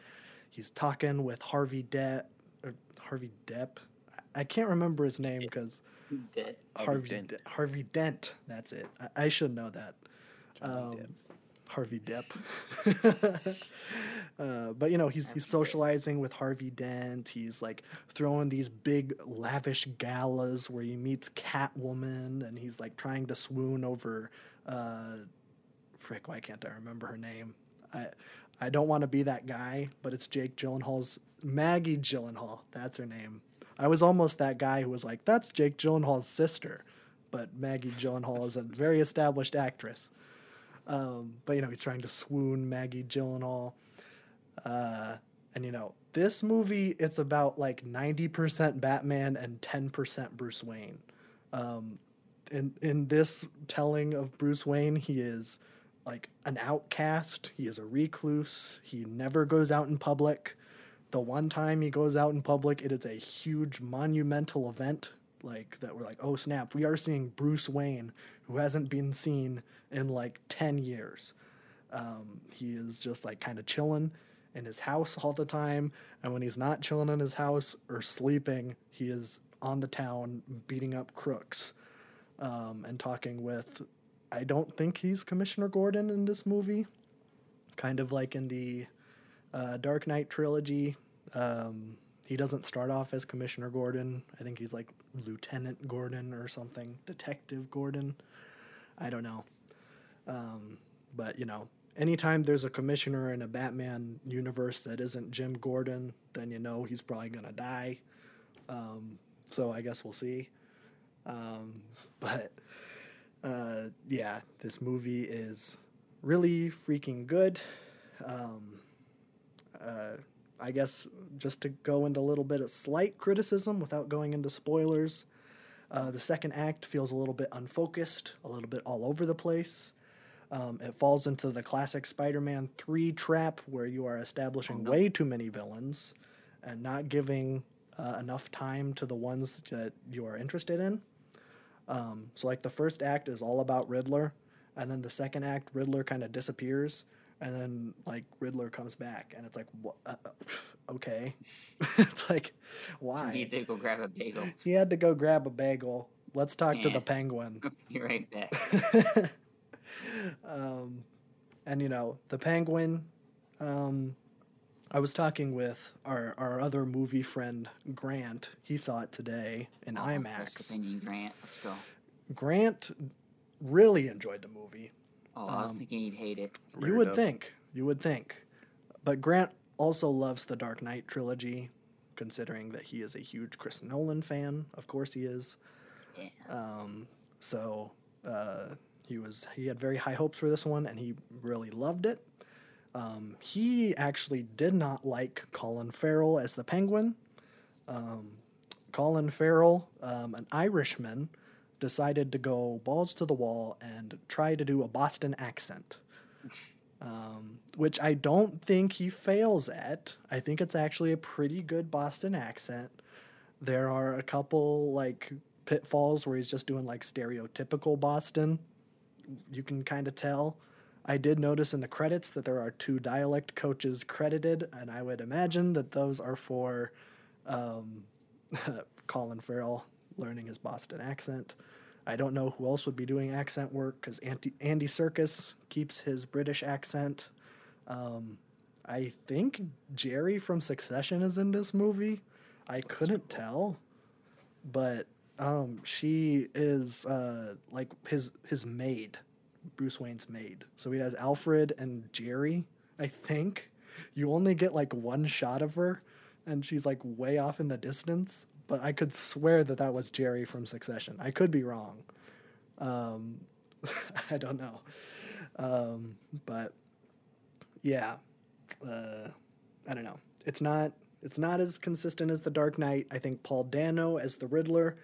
he's talking with Harvey Dent Harvey Depp. I can't remember his name because Harvey Dent. Dent. Harvey Dent. That's it. I, I should know that. Um, Depp. Harvey Depp. uh, but you know he's he's socializing with Harvey Dent. He's like throwing these big lavish galas where he meets Catwoman, and he's like trying to swoon over. Uh, frick, why can't I remember her name? I I don't want to be that guy, but it's Jake Gyllenhaal's Maggie Gyllenhaal. That's her name. I was almost that guy who was like, "That's Jake Gyllenhaal's sister," but Maggie Gyllenhaal is a very established actress. Um, but you know, he's trying to swoon Maggie Gyllenhaal. Uh, and you know, this movie it's about like ninety percent Batman and ten percent Bruce Wayne. Um, in in this telling of Bruce Wayne, he is like an outcast. He is a recluse. He never goes out in public. The one time he goes out in public, it is a huge monumental event. Like that, we're like, oh snap, we are seeing Bruce Wayne, who hasn't been seen in like 10 years. Um, he is just like kind of chilling in his house all the time. And when he's not chilling in his house or sleeping, he is on the town beating up crooks um, and talking with. I don't think he's Commissioner Gordon in this movie. Kind of like in the uh, Dark Knight trilogy. Um, he doesn't start off as Commissioner Gordon. I think he's like Lieutenant Gordon or something, Detective Gordon. I don't know. Um, but you know, anytime there's a commissioner in a Batman universe that isn't Jim Gordon, then you know he's probably gonna die. Um, so I guess we'll see. Um, but uh, yeah, this movie is really freaking good. Um, uh, I guess just to go into a little bit of slight criticism without going into spoilers. Uh, the second act feels a little bit unfocused, a little bit all over the place. Um, it falls into the classic Spider Man 3 trap where you are establishing way too many villains and not giving uh, enough time to the ones that you are interested in. Um, so, like, the first act is all about Riddler, and then the second act, Riddler kind of disappears, and then, like, Riddler comes back, and it's like, wha- uh, uh, okay. it's like, why? You need to go grab a bagel. He had to go grab a bagel. Let's talk to the penguin. Be right back. um, and you know the penguin. Um, I was talking with our our other movie friend Grant. He saw it today in Best IMAX. opinion, Grant. Let's go. Grant really enjoyed the movie. Oh, I was Um, thinking he'd hate it. you Reared would up. think. You would think. But Grant also loves the Dark Knight trilogy, considering that he is a huge Chris Nolan fan. Of course, he is. Yeah. Um, so uh, he was he had very high hopes for this one, and he really loved it. Um, he actually did not like Colin Farrell as the Penguin. Um, Colin Farrell, um, an Irishman, decided to go balls to the wall and try to do a Boston accent. Um, which I don't think he fails at. I think it's actually a pretty good Boston accent. There are a couple like pitfalls where he's just doing like stereotypical Boston. You can kind of tell. I did notice in the credits that there are two dialect coaches credited, and I would imagine that those are for Um, Colin Farrell learning his Boston accent. I don't know who else would be doing accent work because Andy, Andy Serkis keeps his British accent. Um, I think Gerri from Succession is in this movie. I couldn't tell, but um, she is uh, like his his maid, Bruce Wayne's maid. So he has Alfred and Gerri. I think you only get like one shot of her, and she's like way off in the distance. But I could swear that that was Gerri from Succession. I could be wrong. Um, I don't know. Um, but yeah, uh, I don't know. It's not it's not as consistent as The Dark Knight. I think Paul Dano as the Riddler.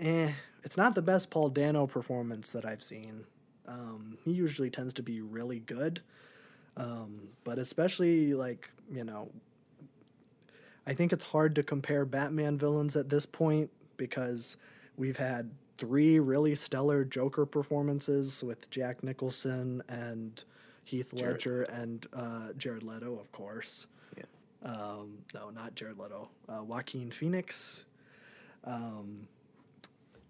Eh, it's not the best Paul Dano performance that I've seen. Um, he usually tends to be really good, um, but especially like you know, I think it's hard to compare Batman villains at this point because we've had three really stellar Joker performances with Jack Nicholson and Heath Jared. Ledger and uh, Jared Leto, of course. Yeah. Um, no, not Jared Leto. Uh, Joaquin Phoenix. Um,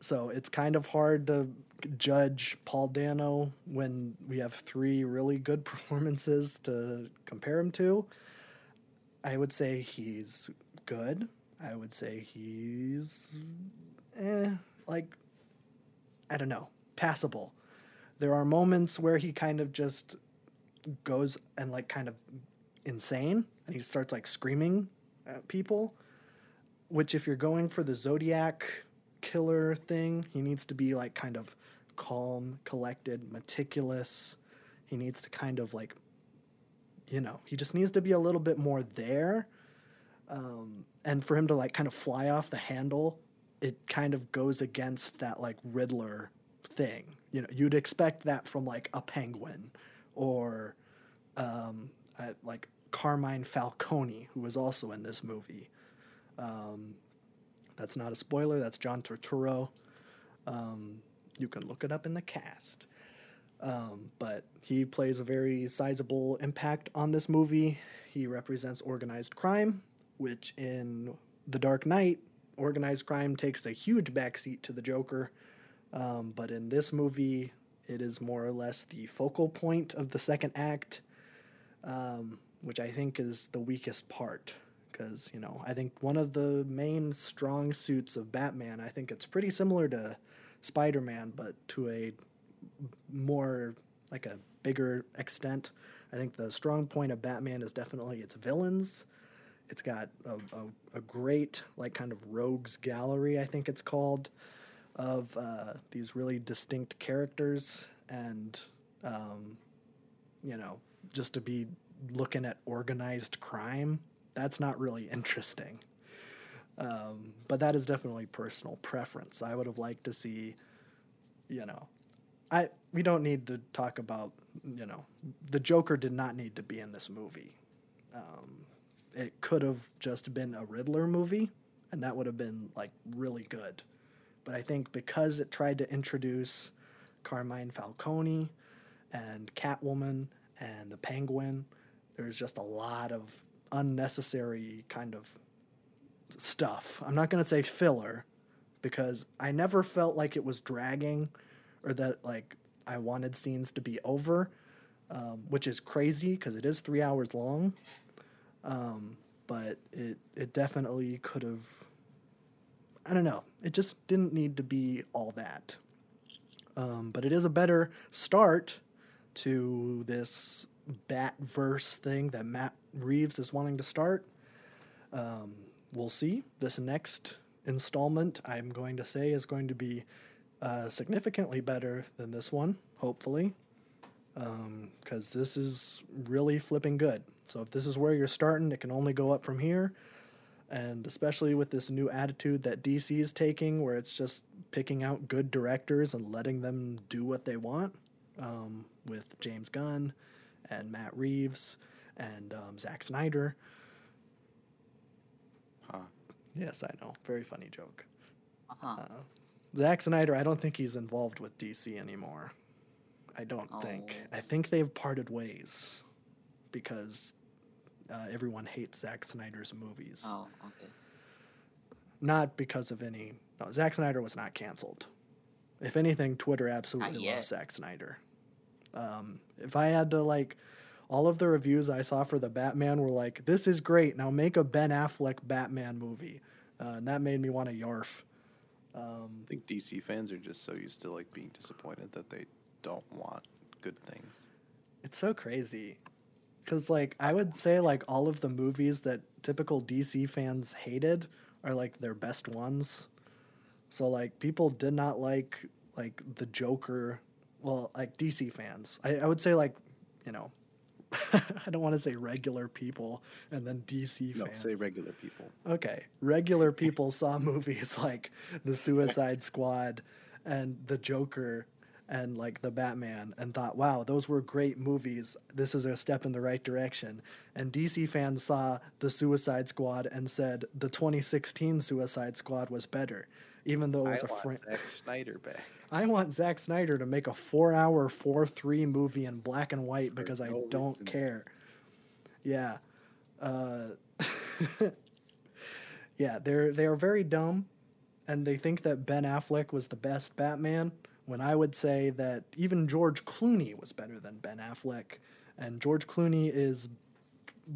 so it's kind of hard to judge Paul Dano when we have three really good performances to compare him to. I would say he's good. I would say he's, eh, like, I don't know, passable. There are moments where he kind of just goes and like kind of insane and he starts like screaming at people which if you're going for the zodiac killer thing. He needs to be like kind of calm collected meticulous. He needs to kind of like you know he just needs to be a little bit more there. Um, and for him to like kind of fly off the handle it kind of goes against that like riddler thing. You know you'd expect that from like a penguin or um, uh, like Carmine Falcone, who was also in this movie. Um, that's not a spoiler. That's John Turturro. Um, you can look it up in the cast. Um, but he plays a very sizable impact on this movie. He represents organized crime, which in The Dark Knight, organized crime takes a huge backseat to the Joker. Um, but in this movie, it is more or less the focal point of the second act, um, which I think is the weakest part. Because, you know, I think one of the main strong suits of Batman, I think it's pretty similar to Spider Man, but to a more, like a bigger extent. I think the strong point of Batman is definitely its villains. It's got a, a, a great, like, kind of rogues gallery, I think it's called of uh, these really distinct characters and um, you know just to be looking at organized crime that's not really interesting. Um, but that is definitely personal preference. I would have liked to see you know i we don't need to talk about you know the joker did not need to be in this movie. Um, it could have just been a riddler movie and that would have been like really good. But I think because it tried to introduce Carmine Falcone and Catwoman and the Penguin, there's just a lot of unnecessary kind of stuff. I'm not going to say filler because I never felt like it was dragging or that like I wanted scenes to be over, um, which is crazy because it is three hours long. Um, but it it definitely could have I don't know. It just didn't need to be all that. Um, but it is a better start to this Batverse thing that Matt Reeves is wanting to start. Um, we'll see. This next installment, I'm going to say, is going to be uh, significantly better than this one, hopefully, because this is really flipping good. So if this is where you're starting, it can only go up from here and especially with this new attitude that DC is taking, where it's just picking out good directors and letting them do what they want, um, with James Gunn and Matt Reeves and um, Zack Snyder. Huh. Yes, I know. Very funny joke. Uh-huh. Zack Snyder, I don't think he's involved with DC anymore. I don't think. Oh. I think they've parted ways because uh, everyone hates Zack Snyder's movies. Oh, okay. Not because of any. No, Zack Snyder was not canceled. If anything, Twitter absolutely loves Zack Snyder. Um, if I had to like, all of the reviews I saw for the Batman were like, "This is great. Now make a Ben Affleck Batman movie," uh, and that made me want to yarf. I think DC fans are just so used to like being disappointed that they don't want good things. It's so crazy. Cause like I would say like all of the movies that typical DC fans hated are like their best ones. So like people did not like like the Joker. Well, like DC fans. I, I would say like, you know, I don't want to say regular people and then DC No, fans. say regular people. Okay. Regular people saw movies like The Suicide Squad and The Joker and like The Batman and thought, wow, those were great movies. This is a step in the right direction. And DC fans saw The Suicide Squad and said the 2016 Suicide Squad was better, even though it was a want fr- Zack Snyder back. I want Zack Snyder to make a four hour, 4 3 movie in black and white because I don't reason. care. Yeah. Uh, yeah, they're they are very dumb and they think that Ben Affleck was the best Batman when I would say that even George Clooney was better than Ben Affleck and George Clooney is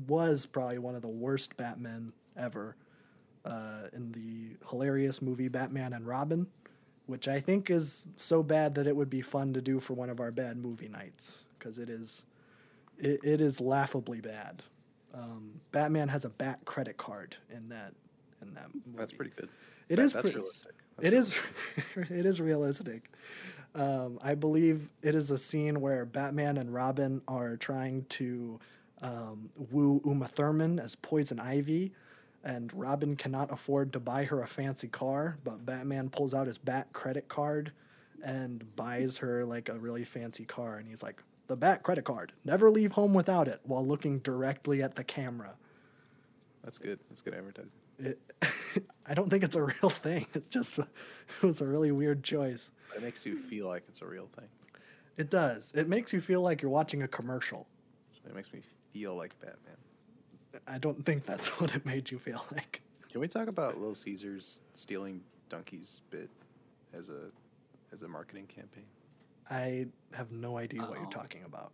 was probably one of the worst Batmen ever uh, in the hilarious movie Batman and Robin, which I think is so bad that it would be fun to do for one of our bad movie nights because it is it, it is laughably bad. Um, Batman has a bat credit card in that in that movie. That's pretty good. It That- is pretty- realistic. That's It is, it is realistic. Um, I believe it is a scene where Batman and Robin are trying to um, woo Uma Thurman as Poison Ivy, and Robin cannot afford to buy her a fancy car, but Batman pulls out his Bat credit card and buys her like a really fancy car, and he's like, "The Bat credit card, never leave home without it," while looking directly at the camera. That's good. That's good advertising. It, I don't think it's a real thing. It's just it was a really weird choice. It makes you feel like it's a real thing. It does. It makes you feel like you're watching a commercial. It makes me feel like Batman. I don't think that's what it made you feel like. Can we talk about Little Caesars stealing Donkey's bit as a as a marketing campaign? I have no idea what you're talking about.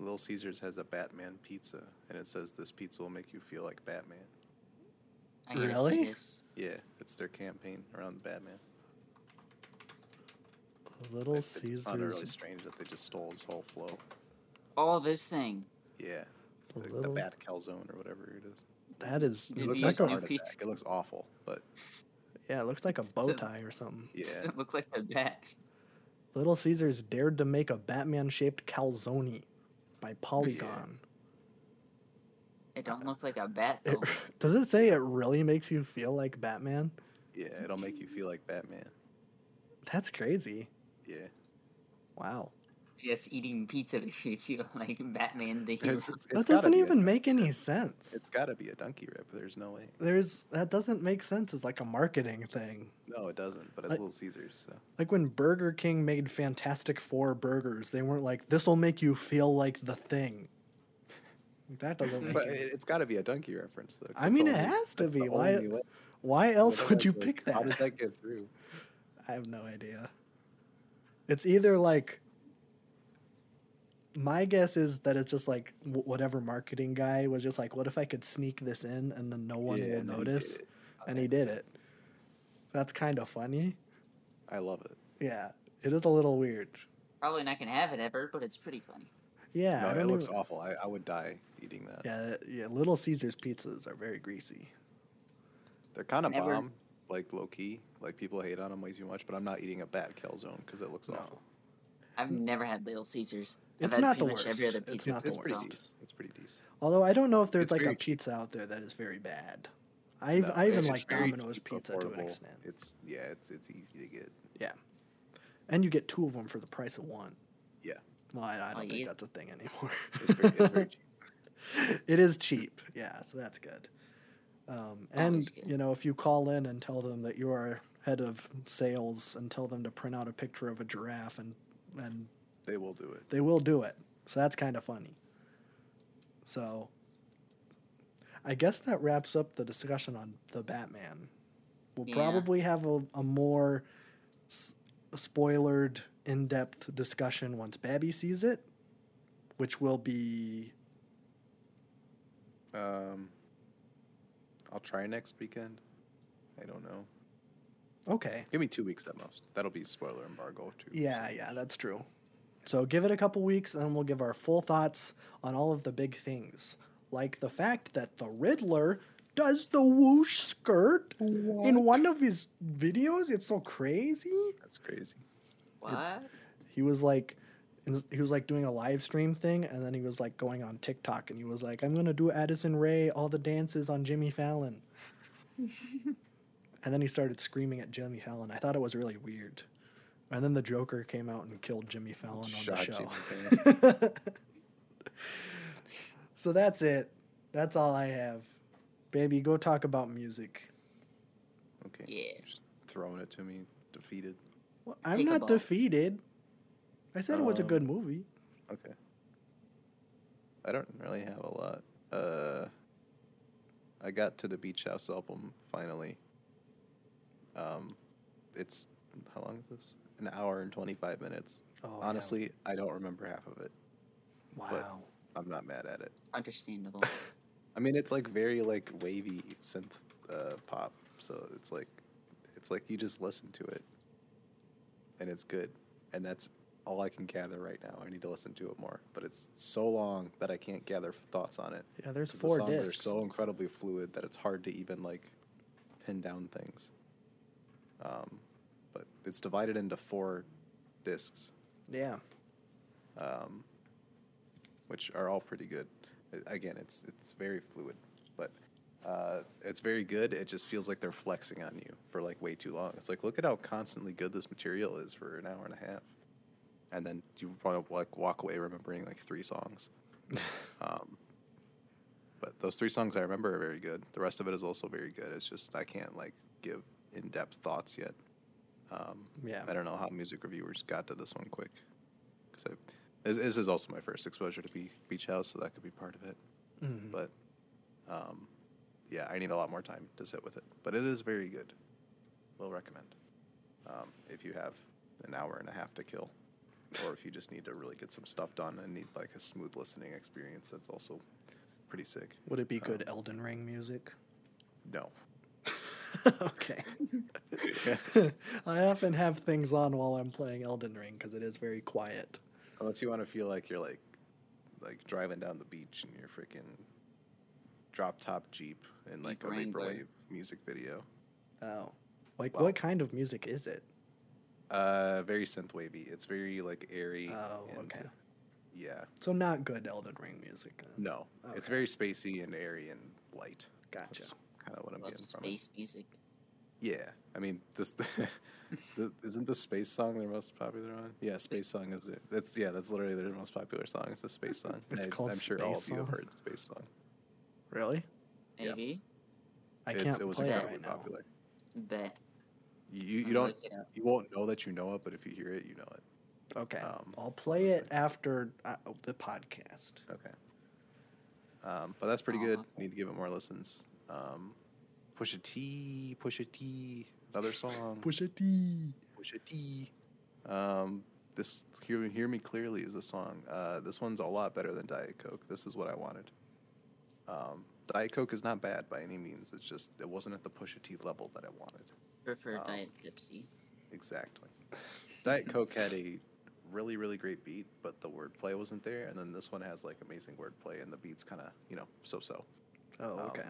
Little Caesars has a Batman pizza, and it says this pizza will make you feel like Batman. I Really? Yeah, it's their campaign around Batman. Little I- I just found really strange that they just stole his whole flow. Oh, this thing. Yeah, A like little- the Bat Calzone or whatever it is. That is. Did It looks like like a heart pizza? attack. It looks awful, but yeah, it looks like a bow So- tie or something. yeah, Doesn't look like a bat. Little Caesars dared to make a Batman-shaped calzone by Polygon. It don't look like a bat It, does it say it really makes you feel like Batman? yeah, it'll make you feel like Batman. That's crazy. Yeah, Wow. Yes, eating pizza makes you feel like Batman the hero. It's- it's that doesn't even make any sense. It's got to be a donkey rip. There's no way. There's that doesn't make sense as like a marketing thing. No, it doesn't. But it's Like- Little Caesars. So. Like when Burger King made Fantastic Four burgers, they weren't like, "This will make you feel like the thing." That doesn't make. But it, it's got to be a donkey reference, though. 'cause I it's mean, it only- has to be. Why- way. Why else would you like, pick that? How does that? that get through? I have no idea. It's either like. My guess is that it's just like wh- whatever marketing guy was just like, "What if I could sneak this in and then no one Yeah, will and he did notice?" it. And he did it. That's kind of funny. I love it. Yeah, it is a little weird. Probably not gonna have it ever, but it's pretty funny. Yeah, no, it don't looks even- awful. I, I would die eating that. Yeah, yeah. Little Caesars pizzas are very greasy. They're kind of Never- bomb, like low key. Like people hate on them way too much, but I'm not eating a bad calzone because it looks No. awful. I've mm. never had Little Caesars. I've It's not the much every worst. other It's pizza. not the it's pretty worst. decent. It's pretty decent. Although I don't know if there's It's like a pizza out there that is very bad. I No, I even like Domino's cheap, pizza to an extent. It's yeah, it's it's easy to get. Yeah, and you get two of them for the price of one. Yeah, Well, I, I don't Oh, think yeah. that's a thing anymore. it's very, it's very cheap. it is cheap. Yeah, so that's good. Um, and good. you know, if you call in and tell them that you are head of sales and tell them to print out a picture of a giraffe and and They will do it. they will do it. So that's kind of funny. So I guess that wraps up the discussion on the Batman. We'll Yeah. probably have a, a more s- spoilered, in depth discussion once Babby sees it, which will be. Um, I'll try next weekend. I don't know. Okay. Give me two weeks at most. That'll be spoiler embargo too. Yeah, yeah, that's true. So give it a couple weeks, and we'll give our full thoughts on all of the big things, like the fact that the Riddler does the whoosh skirt in one of his videos. It's so crazy. That's crazy. What? He was like, he was like doing a live stream thing, and then he was like going on TikTok, and he was like, "I'm gonna do Addison Rae all the dances on Jimmy Fallon." and then he started screaming at Jimmy Fallon. I thought it was really weird. And then the Joker came out and killed Jimmy Fallon on the show. So that's it. That's all I have. Babby, go talk about music. okay. Yeah. Just throwing it to me, defeated. Well, I'm Take not defeated. I said it was a Um, good movie. Okay. I don't really have a lot. Uh, I got to the Beach House album finally. Um, it's how long is this? An hour and twenty five minutes. Oh, yeah. Honestly, I don't remember half of it. Wow. I'm not mad at it. Understandable. I mean, it's like very like wavy synth uh, pop. So it's like, it's like you just listen to it, and it's good. And that's all I can gather right now. I need to listen to it more. But it's so long that I can't gather thoughts on it. Yeah, there's four the songs discs. are so incredibly fluid that it's hard to even like pin down things. Um, but it's divided into four discs Yeah. um, which are all pretty good. Again, it's it's very fluid, but uh, it's very good. It just feels like they're flexing on you for like way too long. It's like look at how constantly good this material is for an hour and a half, and then you want to like walk away remembering like three songs. um, but those three songs I remember are very good. The rest of it is also very good. It's just I can't like give in depth thoughts yet. Um, Yeah. I don't know how music reviewers got to this one quick. Because this, this is also my first exposure to Be- Beach House, so that could be part of it. Mhm. But um, yeah, I need a lot more time to sit with it. But it is very good. Will recommend um, if you have an hour and a half to kill, or if you just need to really get some stuff done and need like a smooth listening experience. That's also pretty sick. Would it be good Um, Elden Ring music? No. okay. I often have things on while I'm playing Elden Ring because it is very quiet. Unless you want to feel like you're like like driving down the beach in your freaking drop top Jeep in like a Wrangler. vaporwave music video. Oh. Like, Wow. what kind of music is it? Uh very synth wavy. It's very like airy. Oh, and, okay. Yeah. So, not good Elden Ring music. then. No. It's very spacey and airy and light. Gotcha. That's kind of what I'm Love getting from space music. Yeah. I mean, this the, isn't the space song their most popular one? Yeah, space song is it. That's yeah, that's literally their most popular song. It's the space song. It's I, called I'm sure all of Space you have heard space song. Really? Yeah. Maybe. I It's- can't it was play it incredibly right popular. Bet. You, you, I'll you don't look it up. you won't know that you know it, but if you hear it, you know it. Okay. Um, I'll play was it after uh, the podcast. Okay. Um, but that's pretty good. Need to give it more listens. Um, Pusha T, Pusha T, another song. Pusha T. Pusha T. Um, this hear, hear me clearly is a song. Uh, this one's a lot better than Diet Coke. This is what I wanted. Um, Diet Coke is not bad by any means. It's just it wasn't at the Pusha T level that I wanted. Prefer Um, Diet Pepsi. Exactly. Diet Coke had a really, really great beat, but the wordplay wasn't there. And then this one has like amazing wordplay, and the beat's kind of, you know, so so. Oh, Um, okay.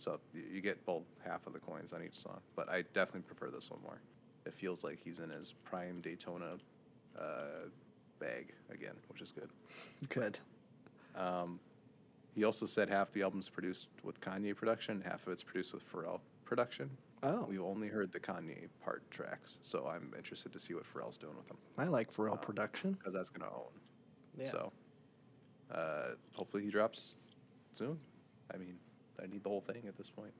So you get both half of the coins on each song. But I definitely prefer this one more. It feels like he's in his prime Daytona uh, bag again, which is good. Good. Um, he also said half the album's produced with Kanye production, half of it's produced with Pharrell production. Oh, We've only heard the Kanye part tracks, so I'm interested to see what Pharrell's doing with them. I like Pharrell um, production. because that's gonna own. Yeah. So, uh, hopefully he drops soon. I mean, I need the whole thing at this point.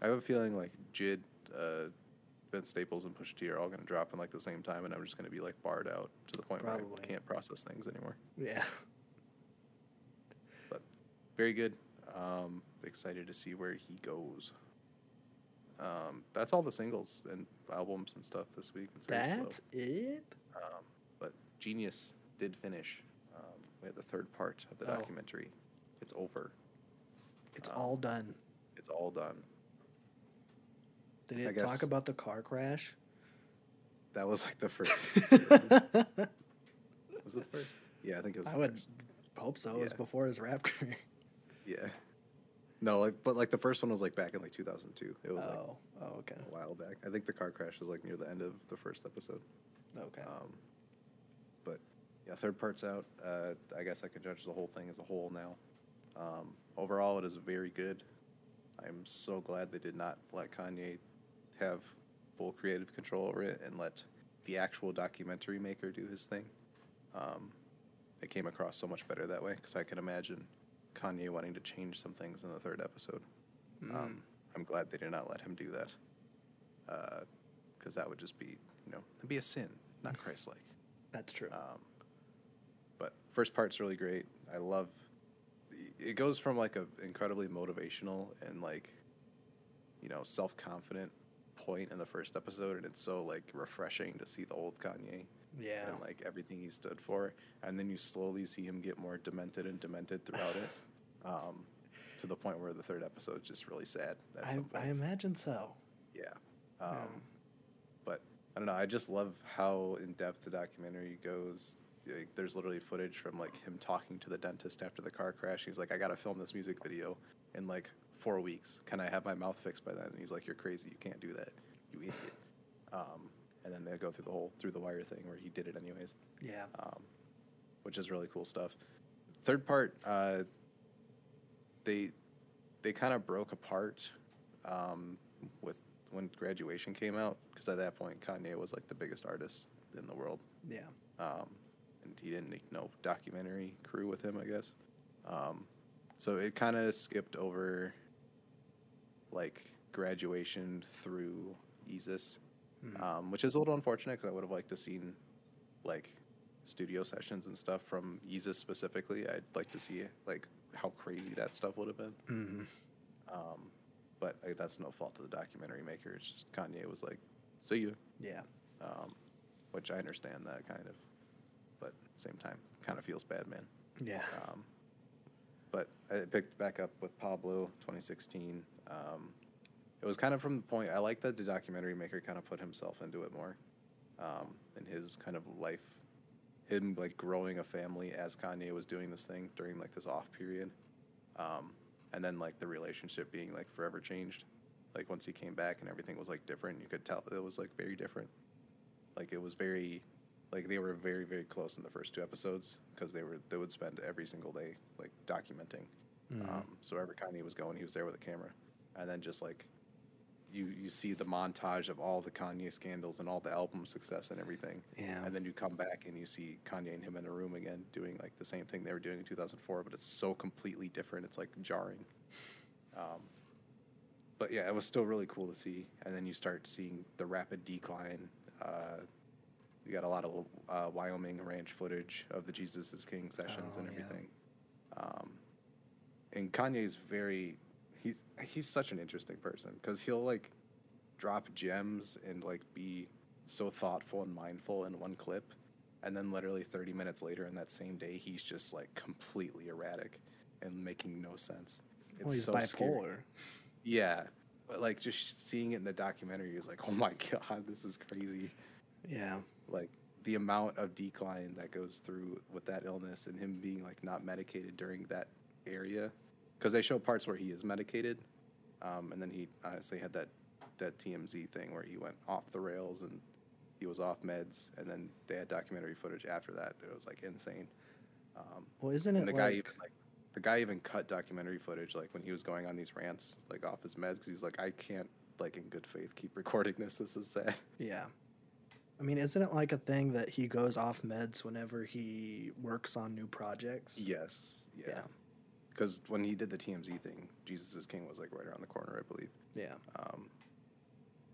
I have a feeling like JID, uh, Vince Staples, and Pusha T are all gonna drop in like the same time, and I'm just gonna be like barred out to the point where I can't process things anymore. Yeah. But very good. Um, excited to see where he goes. Um, that's all the singles and albums and stuff this week. It's very That's slow. it. Um, but Genius did finish. Um, we had the third part of the Oh. documentary. It's over. It's Um, all done. It's all done. Did I it talk about the car crash? That was like the first. episode. was the first? Yeah, I think it was. I the would first. hope so. It was Yeah. before his rap career. Yeah. No, like, but like the first one was like back in like 2002. It was like Oh, oh, okay, a while back. I think the car crash was like near the end of the first episode. okay. Um, but yeah, third part's out. Uh, I guess I could judge the whole thing as a whole now. Um, overall, it is very good. I'm so glad they did not let Kanye have full creative control over it and let the actual documentary maker do his thing. Um, it came across so much better that way because I can imagine Kanye wanting to change some things in the third episode. Um, I'm glad they did not let him do that because that would just be, you know, it'd be a sin, not Christ-like. That's true. Um, but first part's really great. I love. It goes from like a incredibly motivational and like, you know, self confident point in the first episode, and it's so like refreshing to see the old Kanye yeah. and like everything he stood for, and then you slowly see him get more demented and demented throughout it, um, to the point where the third episode is just really sad. I, I imagine so. Yeah. Um, But I don't know. I just love how in depth the documentary goes. Like, there's literally footage from like him talking to the dentist after the car crash. He's like, "I got to film this music video in like four weeks. Can I have my mouth fixed by then?" And he's like, "You're crazy. You can't do that. You idiot." Um, and then they go through the whole through the wire thing where he did it anyways Yeah. um, which is really cool stuff. Third part, uh, they they kind of broke apart um, with when graduation came out because at that point Kanye was like the biggest artist in the world, Yeah. um, and he didn't need no documentary crew with him, I guess. Um, so it kind of skipped over like graduation through Yeezus, um, which is a little unfortunate because I would have liked to seen like studio sessions and stuff from Yeezus specifically. I'd like to see like how crazy that stuff would have been. Mm-hmm. Um, but like, that's no fault of the documentary maker. It's just Kanye was like, "See you," Yeah. um, which I understand that kind of, but same time, kind of feels bad, man. Yeah. Um, but I picked back up with Pablo 2016. Um, it was kind of from the point I like that the documentary maker kind of put himself into it more, um, in his kind of life, him like growing a family as Kanye was doing this thing during like this off period, um, and then like the relationship being like forever changed, like once he came back and everything was like different. You could tell it was like very different. Like it was very like they were very very close in the first two episodes because they were they would spend every single day like documenting um, so wherever kanye was going he was there with a camera and then just like you you see the montage of all the kanye scandals and all the album success and everything Yeah. and then you come back and you see kanye and him in a room again doing like the same thing they were doing in 2004 but it's so completely different it's like jarring um, but yeah, it was still really cool to see. And then you start seeing the rapid decline. Uh, you got a lot of uh, Wyoming ranch footage of the Jesus is King sessions Oh, and yeah. everything. Um, and Kanye's very he's he's such an interesting person because he'll like drop gems and like be so thoughtful and mindful in one clip, and then literally 30 minutes later in that same day, he's just like completely erratic and making no sense. It's well, he's so scary. bipolar. Yeah, but like just seeing it in the documentary is like, oh my god, this is crazy. Yeah. Like the amount of decline that goes through with that illness and him being like not medicated during that area, because they show parts where he is medicated, um, and then he honestly had that that TMZ thing where he went off the rails and he was off meds, and then they had documentary footage after that. It was like insane. Um, Well, isn't it the guy even like the guy even cut documentary footage like when he was going on these rants like off his meds because he's like I can't like in good faith keep recording this. This is sad. Yeah. I mean, isn't it like a thing that he goes off meds whenever he works on new projects? Yes. Yeah. Because when he did the TMZ thing, Jesus is King was like right around the corner, I believe. Yeah. Um,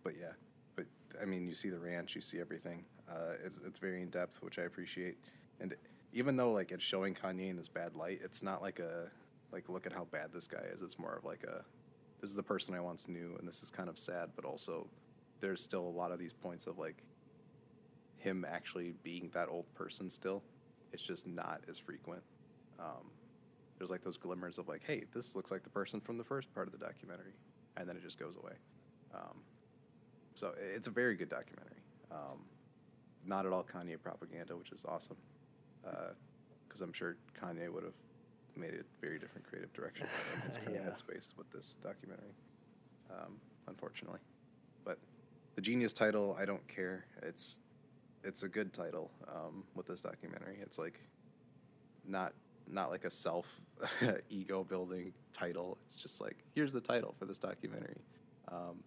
but yeah, but I mean, you see the ranch, you see everything. Uh, it's it's very in depth, which I appreciate. And even though like it's showing Kanye in this bad light, it's not like a like look at how bad this guy is. It's more of like a this is the person I once knew, and this is kind of sad, but also there's still a lot of these points of like him actually being that old person still. It's just not as frequent. Um, there's like those glimmers of like, hey, this looks like the person from the first part of the documentary, and then it just goes away. Um, so it's a very good documentary. Um, not at all Kanye propaganda, which is awesome, because I'm sure Kanye would have made a very different creative direction in his current Yeah. headspace with this documentary. Um, unfortunately, but the genius title, I don't care. It's it's a good title um, with this documentary. It's like not not like a self ego building title. It's just like here's the title for this documentary. Um,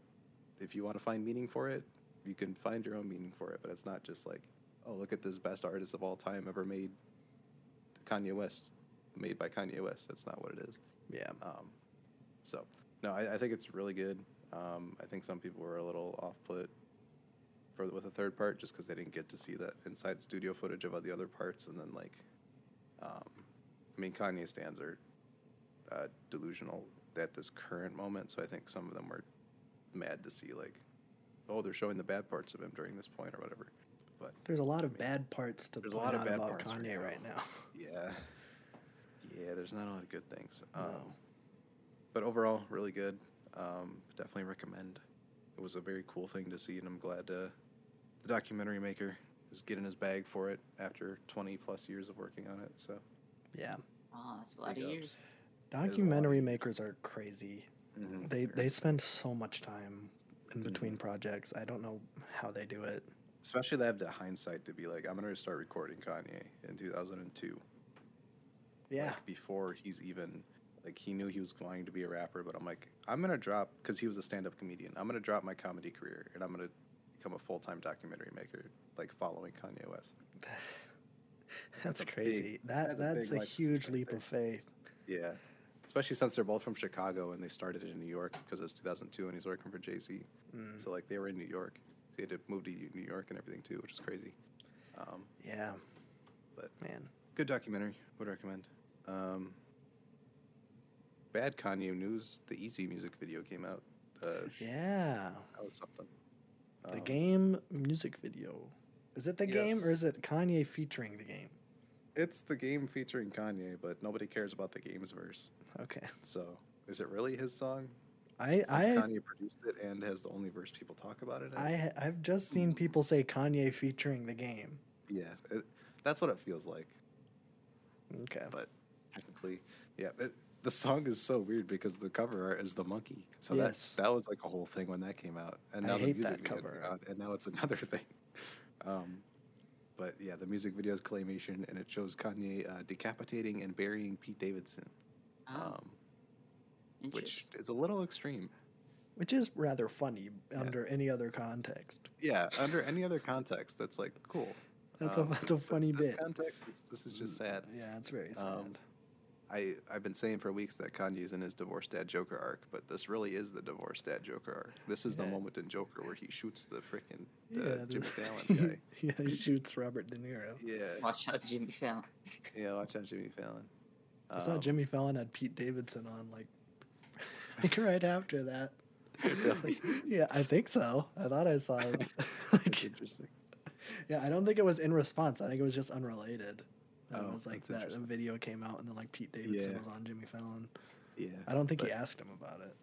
if you want to find meaning for it, you can find your own meaning for it. But it's not just like, oh, look at this best artist of all time ever made, Kanye West, made by Kanye West. That's not what it is. Yeah. Um, so no, I, I think it's really good. Um, I think some people were a little off put for with the third part just because they didn't get to see that inside studio footage of the other parts, and then like, um, I mean, Kanye stands are uh, delusional at this current moment, so I think some of them were mad to see like, oh, they're showing the bad parts of him during this point or whatever. But There's a lot of bad parts to There's a lot of bad about parts Kanye right now. yeah, yeah, there's not a lot of good things. Um, but overall, really good. Um, definitely recommend. It was a very cool thing to see, and I'm glad uh, the documentary maker is getting his bag for it after 20 plus years of working on it. So, Yeah. Oh, that's a lot Big of ups. years. a lot of Documentary years. makers are crazy. Mhm. They they spend so much time in between Mhm. projects. I don't know how they do it. especially they have the hindsight to be like, I'm gonna start recording Kanye in 2002. Yeah. like, before he's even like he knew he was going to be a rapper but i'm like i'm gonna drop because he was a stand-up comedian i'm gonna drop my comedy career and i'm gonna become a full-time documentary maker like following kanye west That's, big- crazy. that that's a that's big a huge leap of faith. yeah especially since they're both from chicago and they started in new york because it was 2002 and he's working for jay-z Mm. so like they were in new york so he had to move to new york and everything too which is crazy um, Yeah. But- man, good documentary would recommend um, bad kanye news the Eazy music video came out uh, yeah. That was something. The Um, game music video. Is it the game or is it Kanye featuring the game? It's the game featuring Kanye, but nobody cares about the game's verse. Okay. So, is it really his song? I Since I Kanye produced it and has the only verse people talk about it. in? I I've just seen people say Kanye featuring the game. yeah, it, that's what it feels like. Okay. But technically, yeah, it, the song is so weird because the cover art is the monkey. So Yes. that that was like a whole thing when that came out, and I now the hate music cover out, and now it's another thing. Um, but yeah, the music video is claymation, and it shows Kanye uh, decapitating and burying Pete Davidson. Oh, um, which is a little extreme. Which is rather funny under any other context. Yeah, under any other context, that's like cool. That's Um, a that's a funny bit. Context, this is just sad. Yeah, it's very sad. I I've been saying for weeks that Kanye's in his divorced dad Joker arc, but this really is the divorced dad Joker arc. This is the moment in Joker where he shoots the freaking yeah, uh, the- Jimmy Fallon guy. yeah, he shoots Robert De Niro. yeah, Watch out, Jimmy Fallon. yeah. Watch out, Jimmy Fallon. I saw Um, Jimmy Fallon had Pete Davidson on like, like right after that. Really? Yeah, I think so. I thought I saw it. That's like, interesting. yeah, I don't think it was in response. I think it was just unrelated. And Oh, it was like that video came out and then like Pete Davidson Yeah. was on Jimmy Fallon. Yeah. I don't think he asked him about it.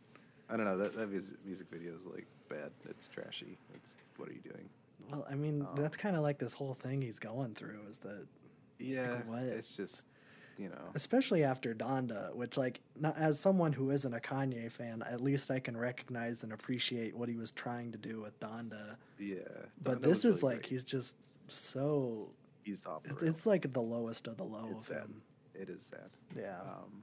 I don't know. That that music video is like bad. It's trashy. It's what are you doing? Well, I mean, Um, that's kind of like this whole thing he's going through is that, like, yeah, what? it's just you know. especially after Donda, which, like, not, as someone who isn't a Kanye fan, at least I can recognize and appreciate what he was trying to do with Donda. Yeah. But Donda this is like, great. he's just so. He's the It's, it's like the lowest of the low It's sad. him. It is sad. Yeah. Um,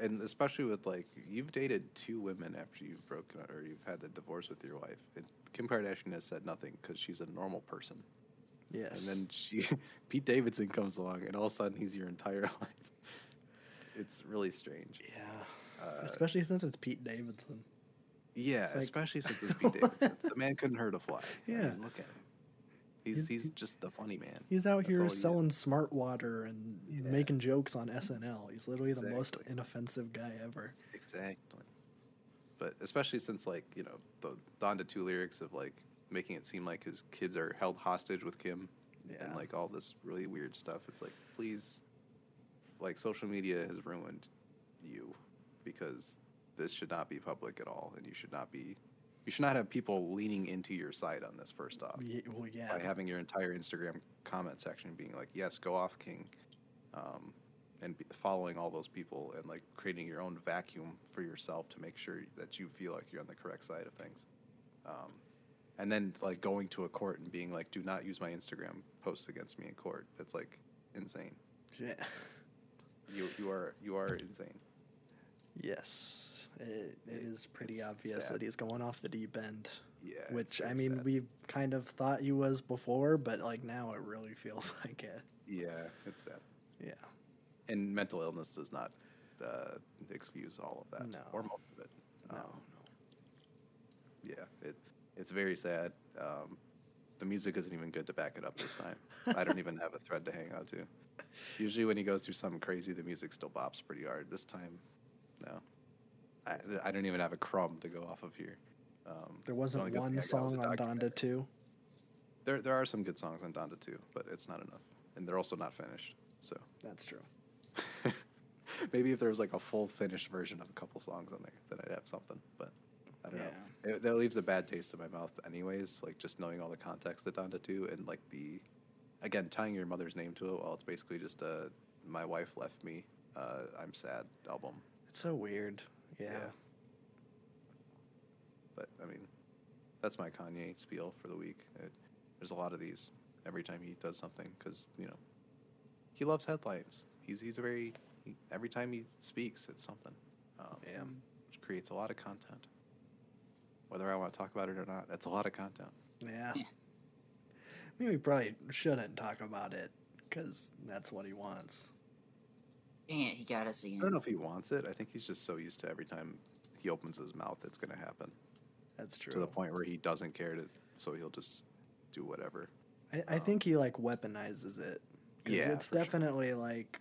and especially with like you've dated two women after you've broken or you've had the divorce with your wife. And Kim Kardashian has said nothing because she's a normal person. yes. And then she, Pete Davidson comes along, and all of a sudden he's your entire life. It's really strange. yeah. Uh, Especially since it's Pete Davidson. yeah, like- especially since it's Pete Davidson. The man couldn't hurt a fly. I Yeah. mean, look at him. He's He's- he's just the funny man. He's out That's here all he selling smart water and Yeah. making jokes on SNL. He's literally the most inoffensive guy ever. Exactly. But especially since like you know the Donda two lyrics of like making it seem like his kids are held hostage with Kim, Yeah. and like all this really weird stuff. It's like please, like social media has ruined you because this should not be public at all, and you should not be. You should not have people leaning into your side on this. First off, Ye- well, yeah. by having your entire Instagram comment section being like, "Yes, go off, King," um, and following all those people and like creating your own vacuum for yourself to make sure that you feel like you're on the correct side of things, um, and then like going to a court and being like, "Do not use my Instagram posts against me in court." It's like insane. yeah. You you are you are insane. Yes. It, it is pretty obvious sad. that he's going off the deep end. Yeah, Which, I mean, sad. we kind of thought he was before, but like now it really feels like it. yeah, it's sad. Yeah. And mental illness does not uh, excuse all of that No. or most of it. No, Um, no. Yeah, it it's very sad. Um, the music isn't even good to back it up this time. I don't even have a thread to hang on to. Usually, when he goes through something crazy, the music still bops pretty hard. This time, no. I, I don't even have a crumb to go off of here. Um, There wasn't one thing I was song on Donda 2. There, there are some good songs on Donda 2, but it's not enough, and they're also not finished. So That's true. maybe if there was like a full finished version of a couple songs on there, then I'd have something. But I don't know. It, that leaves a bad taste in my mouth, anyways. Like just knowing all the context that Donda 2 and like the again tying your mother's name to it. Well, it's basically just a my wife left me. Uh, I'm sad album. It's so weird. Yeah. Yeah. But I mean, that's my Kanye spiel for the week. It, there's a lot of these every time he does something because you know he loves headlines. He's he's a very he, every time he speaks, it's something. Um, Yeah. Which creates a lot of content. Whether I want to talk about it or not, that's a lot of content. Yeah. Yeah. I mean, we probably shouldn't talk about it because that's what he wants. Dang it, he got us again. I don't know if he wants it. I think he's just so used to every time he opens his mouth, it's going to happen That's true. to the point where he doesn't care to, so he'll just do whatever. I, I think he like weaponizes it. Yeah, it's for sure. definitely like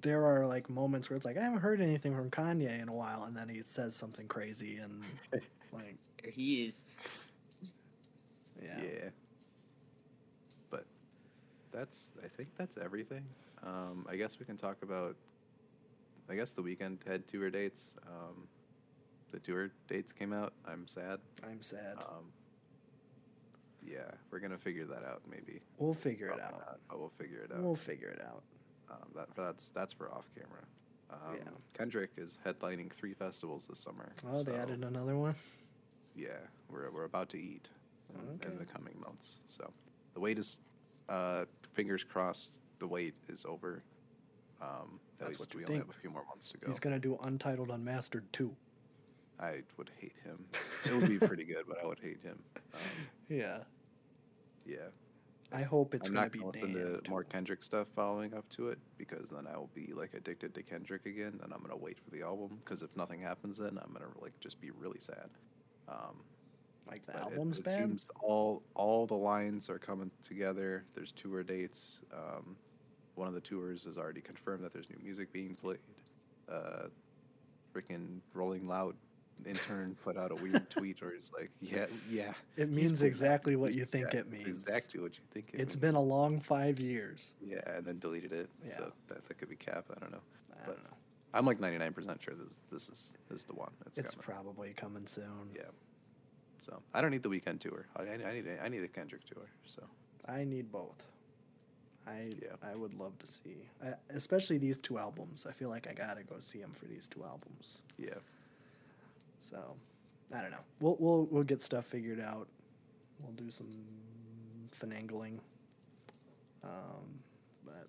there are like moments where it's like I haven't heard anything from Kanye in a while, and then he says something crazy and like There he is. yeah, Yeah. But that's I think that's everything. Um, I guess we can talk about I guess the Weeknd had tour dates. Um, the tour dates came out. I'm sad. I'm sad. Um, yeah, we're gonna figure that out maybe. we'll figure it out. not, but we'll figure it out. We'll figure it out. Um, that that's that's for off camera. Um, Yeah. Kendrick is headlining three festivals this summer. Oh, they added another one. Yeah, we're we're about to eat in, in the coming months. So the wait is, uh, fingers crossed, the wait is over. Um, That's what we only think. have a few more months to go. He's gonna do Untitled Unmastered too. I would hate him. It would be pretty good, but I would hate him. Um, Yeah, yeah. I hope it's I'm not be gonna listen damned. to more Kendrick stuff following up to it because then I will be like addicted to Kendrick again, and I'm gonna wait for the album because if nothing happens, then I'm gonna like just be really sad. Um, like the but it- album's it, bad. seems all all the lines are coming together. There's tour dates. Um, one of the tours has already confirmed that there's new music being played. Uh, freaking Rolling Loud intern put out a weird tweet where it's like, yeah, yeah. It means exactly what you think it means. Exactly what you think it It's means. been a long five years. Yeah, and then deleted it. Yeah. So that, that could be cap. I don't know. I But don't know. I'm like 99% sure this this is this is the one. It's, It's coming. probably coming soon. yeah. So I don't need the Weeknd tour. I, I, I need a, I need a Kendrick tour. So I need both. I Yeah. I would love to see, I, especially these two albums. I feel like I gotta go see them for these two albums. yeah, So I don't know. We'll we'll we'll get stuff figured out. We'll do some finagling. Um, but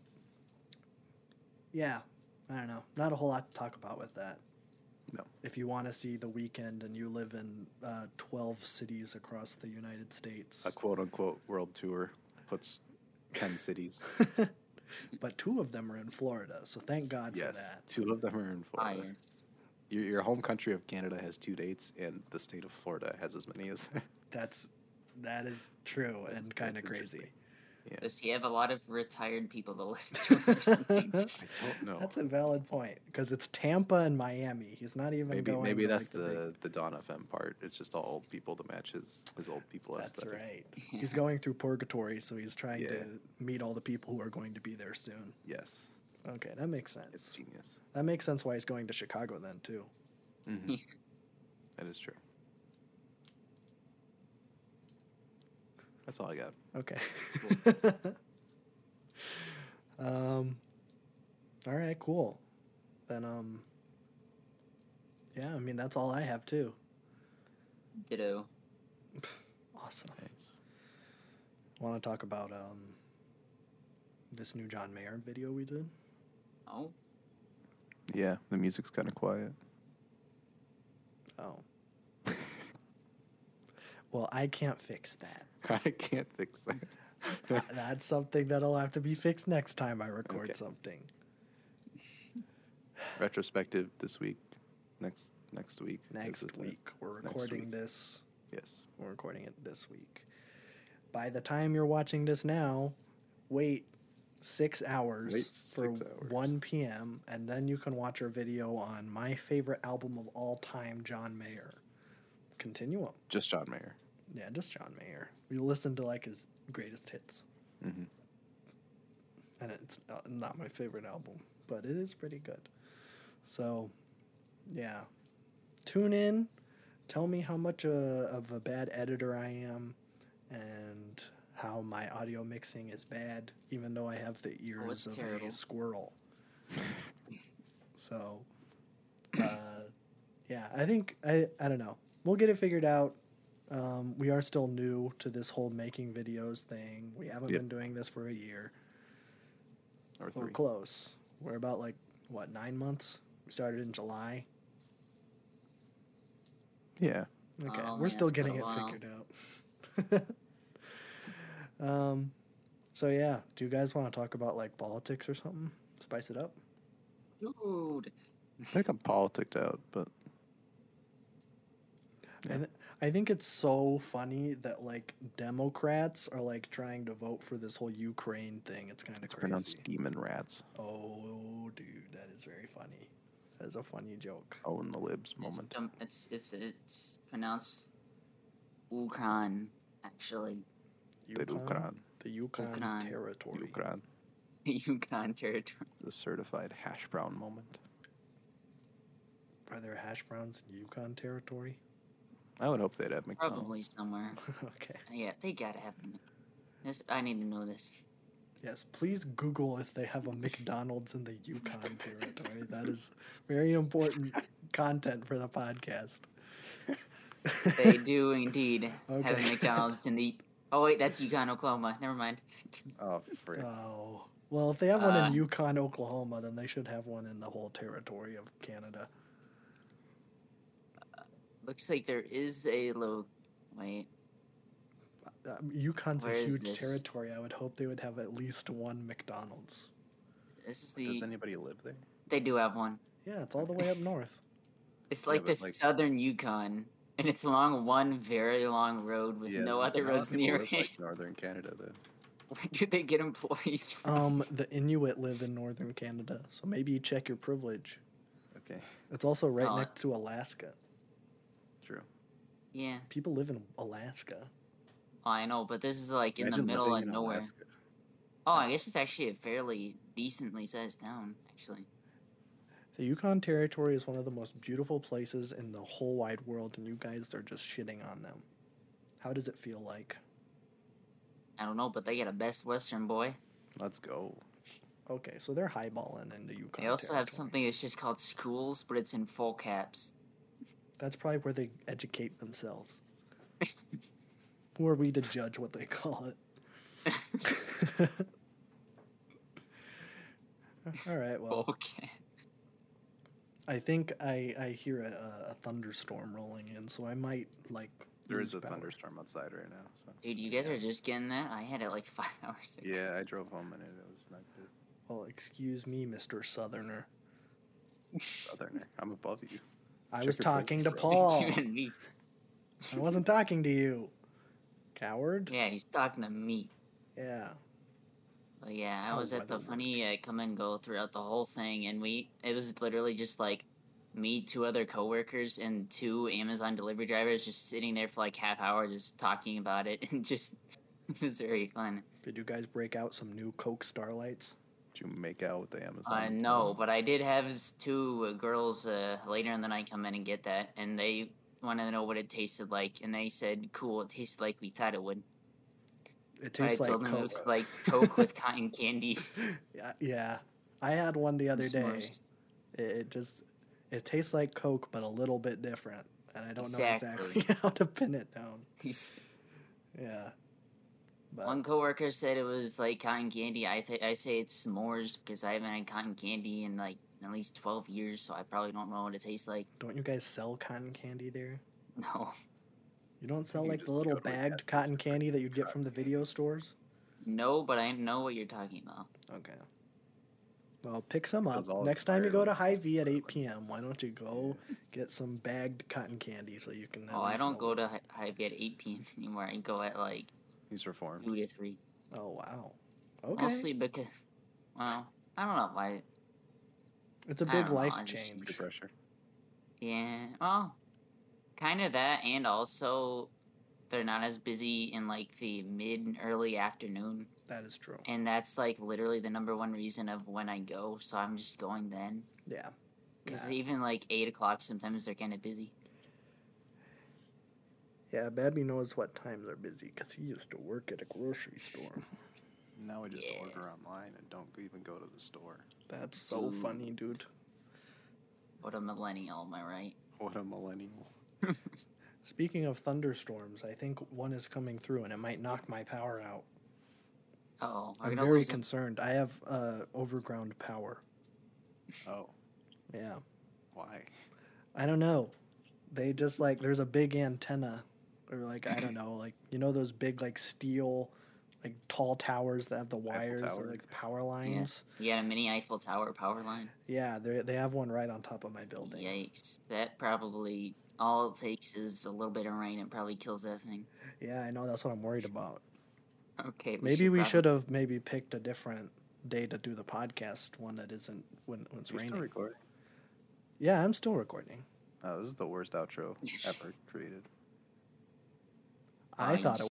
yeah, I don't know. Not a whole lot to talk about with that. no, If you want to see the Weeknd and you live in uh, twelve cities across the United States, a quote unquote world tour puts 10 cities. but two of them are in Florida, so thank God yes, for that. two of them are in Ah, Florida. yes. Your, your home country of Canada has two dates, and the state of Florida has as many as that. That's that is true That's- and kind of crazy. Interesting. Yeah. Does he have a lot of retired people to listen to or something? I don't know. That's a valid point because it's Tampa and Miami. He's not even maybe going. maybe to, that's like, big- the the Dawn FM part. It's just all old people to match his his old people That's aesthetic. right. He's going through purgatory, so he's trying Yeah. to meet all the people who are going to be there soon. Yes, Okay, that makes it's sense. genius. That makes sense why he's going to Chicago then too. Mhm. that is true. That's all I got. Okay. um. All right. Cool. Then um. Yeah, I mean that's all I have too. Ditto. Awesome. Thanks. Want to talk about um. This new John Mayer video we did? Oh, Yeah, the music's kind of quiet. Oh. well, I can't fix that. I can't fix that. That's something that'll have to be fixed next time I record Okay. something. Retrospective this week, next next week. Next week. We're recording week. this. Yes. We're recording it this week. By the time you're watching this now, wait six hours Wait for six hours. 1 p.m. and then you can watch our video on my favorite album of all time, John Mayer. Continuum. Just John Mayer. Yeah, just John Mayer. We listened to like his greatest hits. hmm and it's not, not my favorite album, but it is pretty good. So, yeah, tune in. Tell me how much uh, of a bad editor I am, and how my audio mixing is bad, even though I have the ears it's of terrible. a little squirrel. so, uh, yeah, I think I I don't know. We'll get it figured out. Um, we are still new to this whole making videos thing. We haven't Yep. been doing this for a year. Or We're close. We're about like what nine months. We started in July. Yeah. Okay, Oh, we're man, still getting it figured out. um, so yeah, do you guys want to talk about like politics or something? Spice it up. dude. I think I'm politicked out, but I, th- I think it's so funny that like Democrats are like trying to vote for this whole Ukraine thing. It's kind of it's crazy. pronounced demon rats. Oh, dude, that is very funny. That is a funny joke. Oh, in the libs moment. it's it's it's pronounced Ukran, actually. The Ukraine. the Yukon, Yukon. territory. Ukraine. Yukon territory. The certified hash brown moment. Are there hash browns in Yukon territory? I would hope they'd have McDonald's. Probably somewhere. okay. Yeah, they gotta have them. This I need to know this. Yes, please Google if they have a McDonald's in the Yukon territory. That is very important content for the podcast. They do indeed have Okay. McDonald's in the. Oh wait, that's Yukon, Oklahoma. Never mind. Oh, frick. Oh. Well, if they have one Uh, in Yukon, Oklahoma, then they should have one in the whole territory of Canada. Looks like there is a low. Wait, Uh, Yukon's Where a huge territory. I would hope they would have at least one McDonald's. this is the. Does anybody live there? They do have one. Yeah, it's all the way up north. It's like but, the like- southern Yukon, and it's along one very long road with no other a lot of roads near live, it. like, northern Canada, though. Where do they get employees from? Um, the Inuit live in northern Canada, so maybe you check your privilege. Okay, It's also right Oh. next to Alaska. Yeah, People live in Alaska. oh, I know, but this is like in Imagine the middle of nowhere. Alaska. Oh, I guess it's actually a fairly decently sized town, actually. The Yukon Territory is one of the most beautiful places in the whole wide world, and you guys are just shitting on them. How does it feel like? I don't know, but they got a best Western boy. Let's go. Okay, so they're highballing in the Yukon. They also have something that's just called schools, but it's in full caps. That's probably where they educate themselves. Who are we to judge what they call it? All right, well, Okay. I think I, I hear a, a thunderstorm rolling in, so I might like. There is a power. thunderstorm outside right now. So. Dude, you guys are just getting that? I had it like five hours ago. Yeah, I drove home and it, it was not good. Well, excuse me, Mister Southerner. Southerner, I'm above you. I was talking to. Paul. You and me. I wasn't talking to you, coward. Yeah, he's talking to me. Yeah. But yeah, That's I was at the funny uh, come and go throughout the whole thing, and we it was literally just like me, two other coworkers, and two Amazon delivery drivers just sitting there for like half hour, just talking about it, and just it was very fun. Did you guys break out some new Coke Starlights? Did you make out with the Amazon? Uh, no, but I did have two uh, girls uh, later in the night come in and get that, and they wanted to know what it tasted like, and they said, "Cool, it tasted like we thought it would." It But I tastes like told them it Coke. was like Coke with cotton candy. Yeah, yeah. I had one the other day. It, it just it tastes like Coke, but a little bit different, and I don't know Exactly. exactly how to pin it down. He's- Yeah. But One coworker said it was like cotton candy. I th- I say it's s'mores because I haven't had cotton candy in like at least twelve years, so I probably don't know what it tastes like. don't you guys sell cotton candy there? No, You don't sell You like the little go to a gas bagged cotton candy that you'd get from the video stores? no, but I know what you're talking about. Okay. Well, pick some up. Next time you go to expire, High V at 8 p.m., why don't you go get some bagged cotton candy so you can. Oh, I don't go to Hi- Hy-Vee at eight p.m. anymore. I go at like He's reformed. two to three, Oh, wow. Okay. mostly because, well, I don't know why. It's a big don't know, life just- change. Pressure. Yeah, well, kind of that, and also they're not as busy in like the mid and early afternoon. That is true. and that's like literally the number one reason of when I go. So I'm just going then Yeah. because Yeah. even like eight o'clock sometimes they're kind of busy. Yeah, Babby knows what times are busy because he used to work at a grocery store. Now we just Yeah. order online and don't even go to the store. That's so Dude. funny, dude. What a millennial, am I right? What a millennial. Speaking of thunderstorms, I think one is coming through and it might knock my power out. Oh, I'm very lose. it. concerned. I have uh, overground power. Oh, Yeah. why? I don't know. They just like there's a big antenna, or like I don't know, like you know those big like steel, like tall towers that have the wires, or, like the power lines. You got a mini Eiffel Tower power line. Yeah, they they have one right on top of my building. Yikes! That probably all it takes is a little bit of rain. It probably kills that thing. Yeah, I know. That's what I'm worried about. Okay, Maybe we probably- should have maybe picked a different day to do the podcast, one that isn't when, when it's You're still raining. recording? Yeah, I'm still recording. Oh, this is the worst outro ever created. I thought it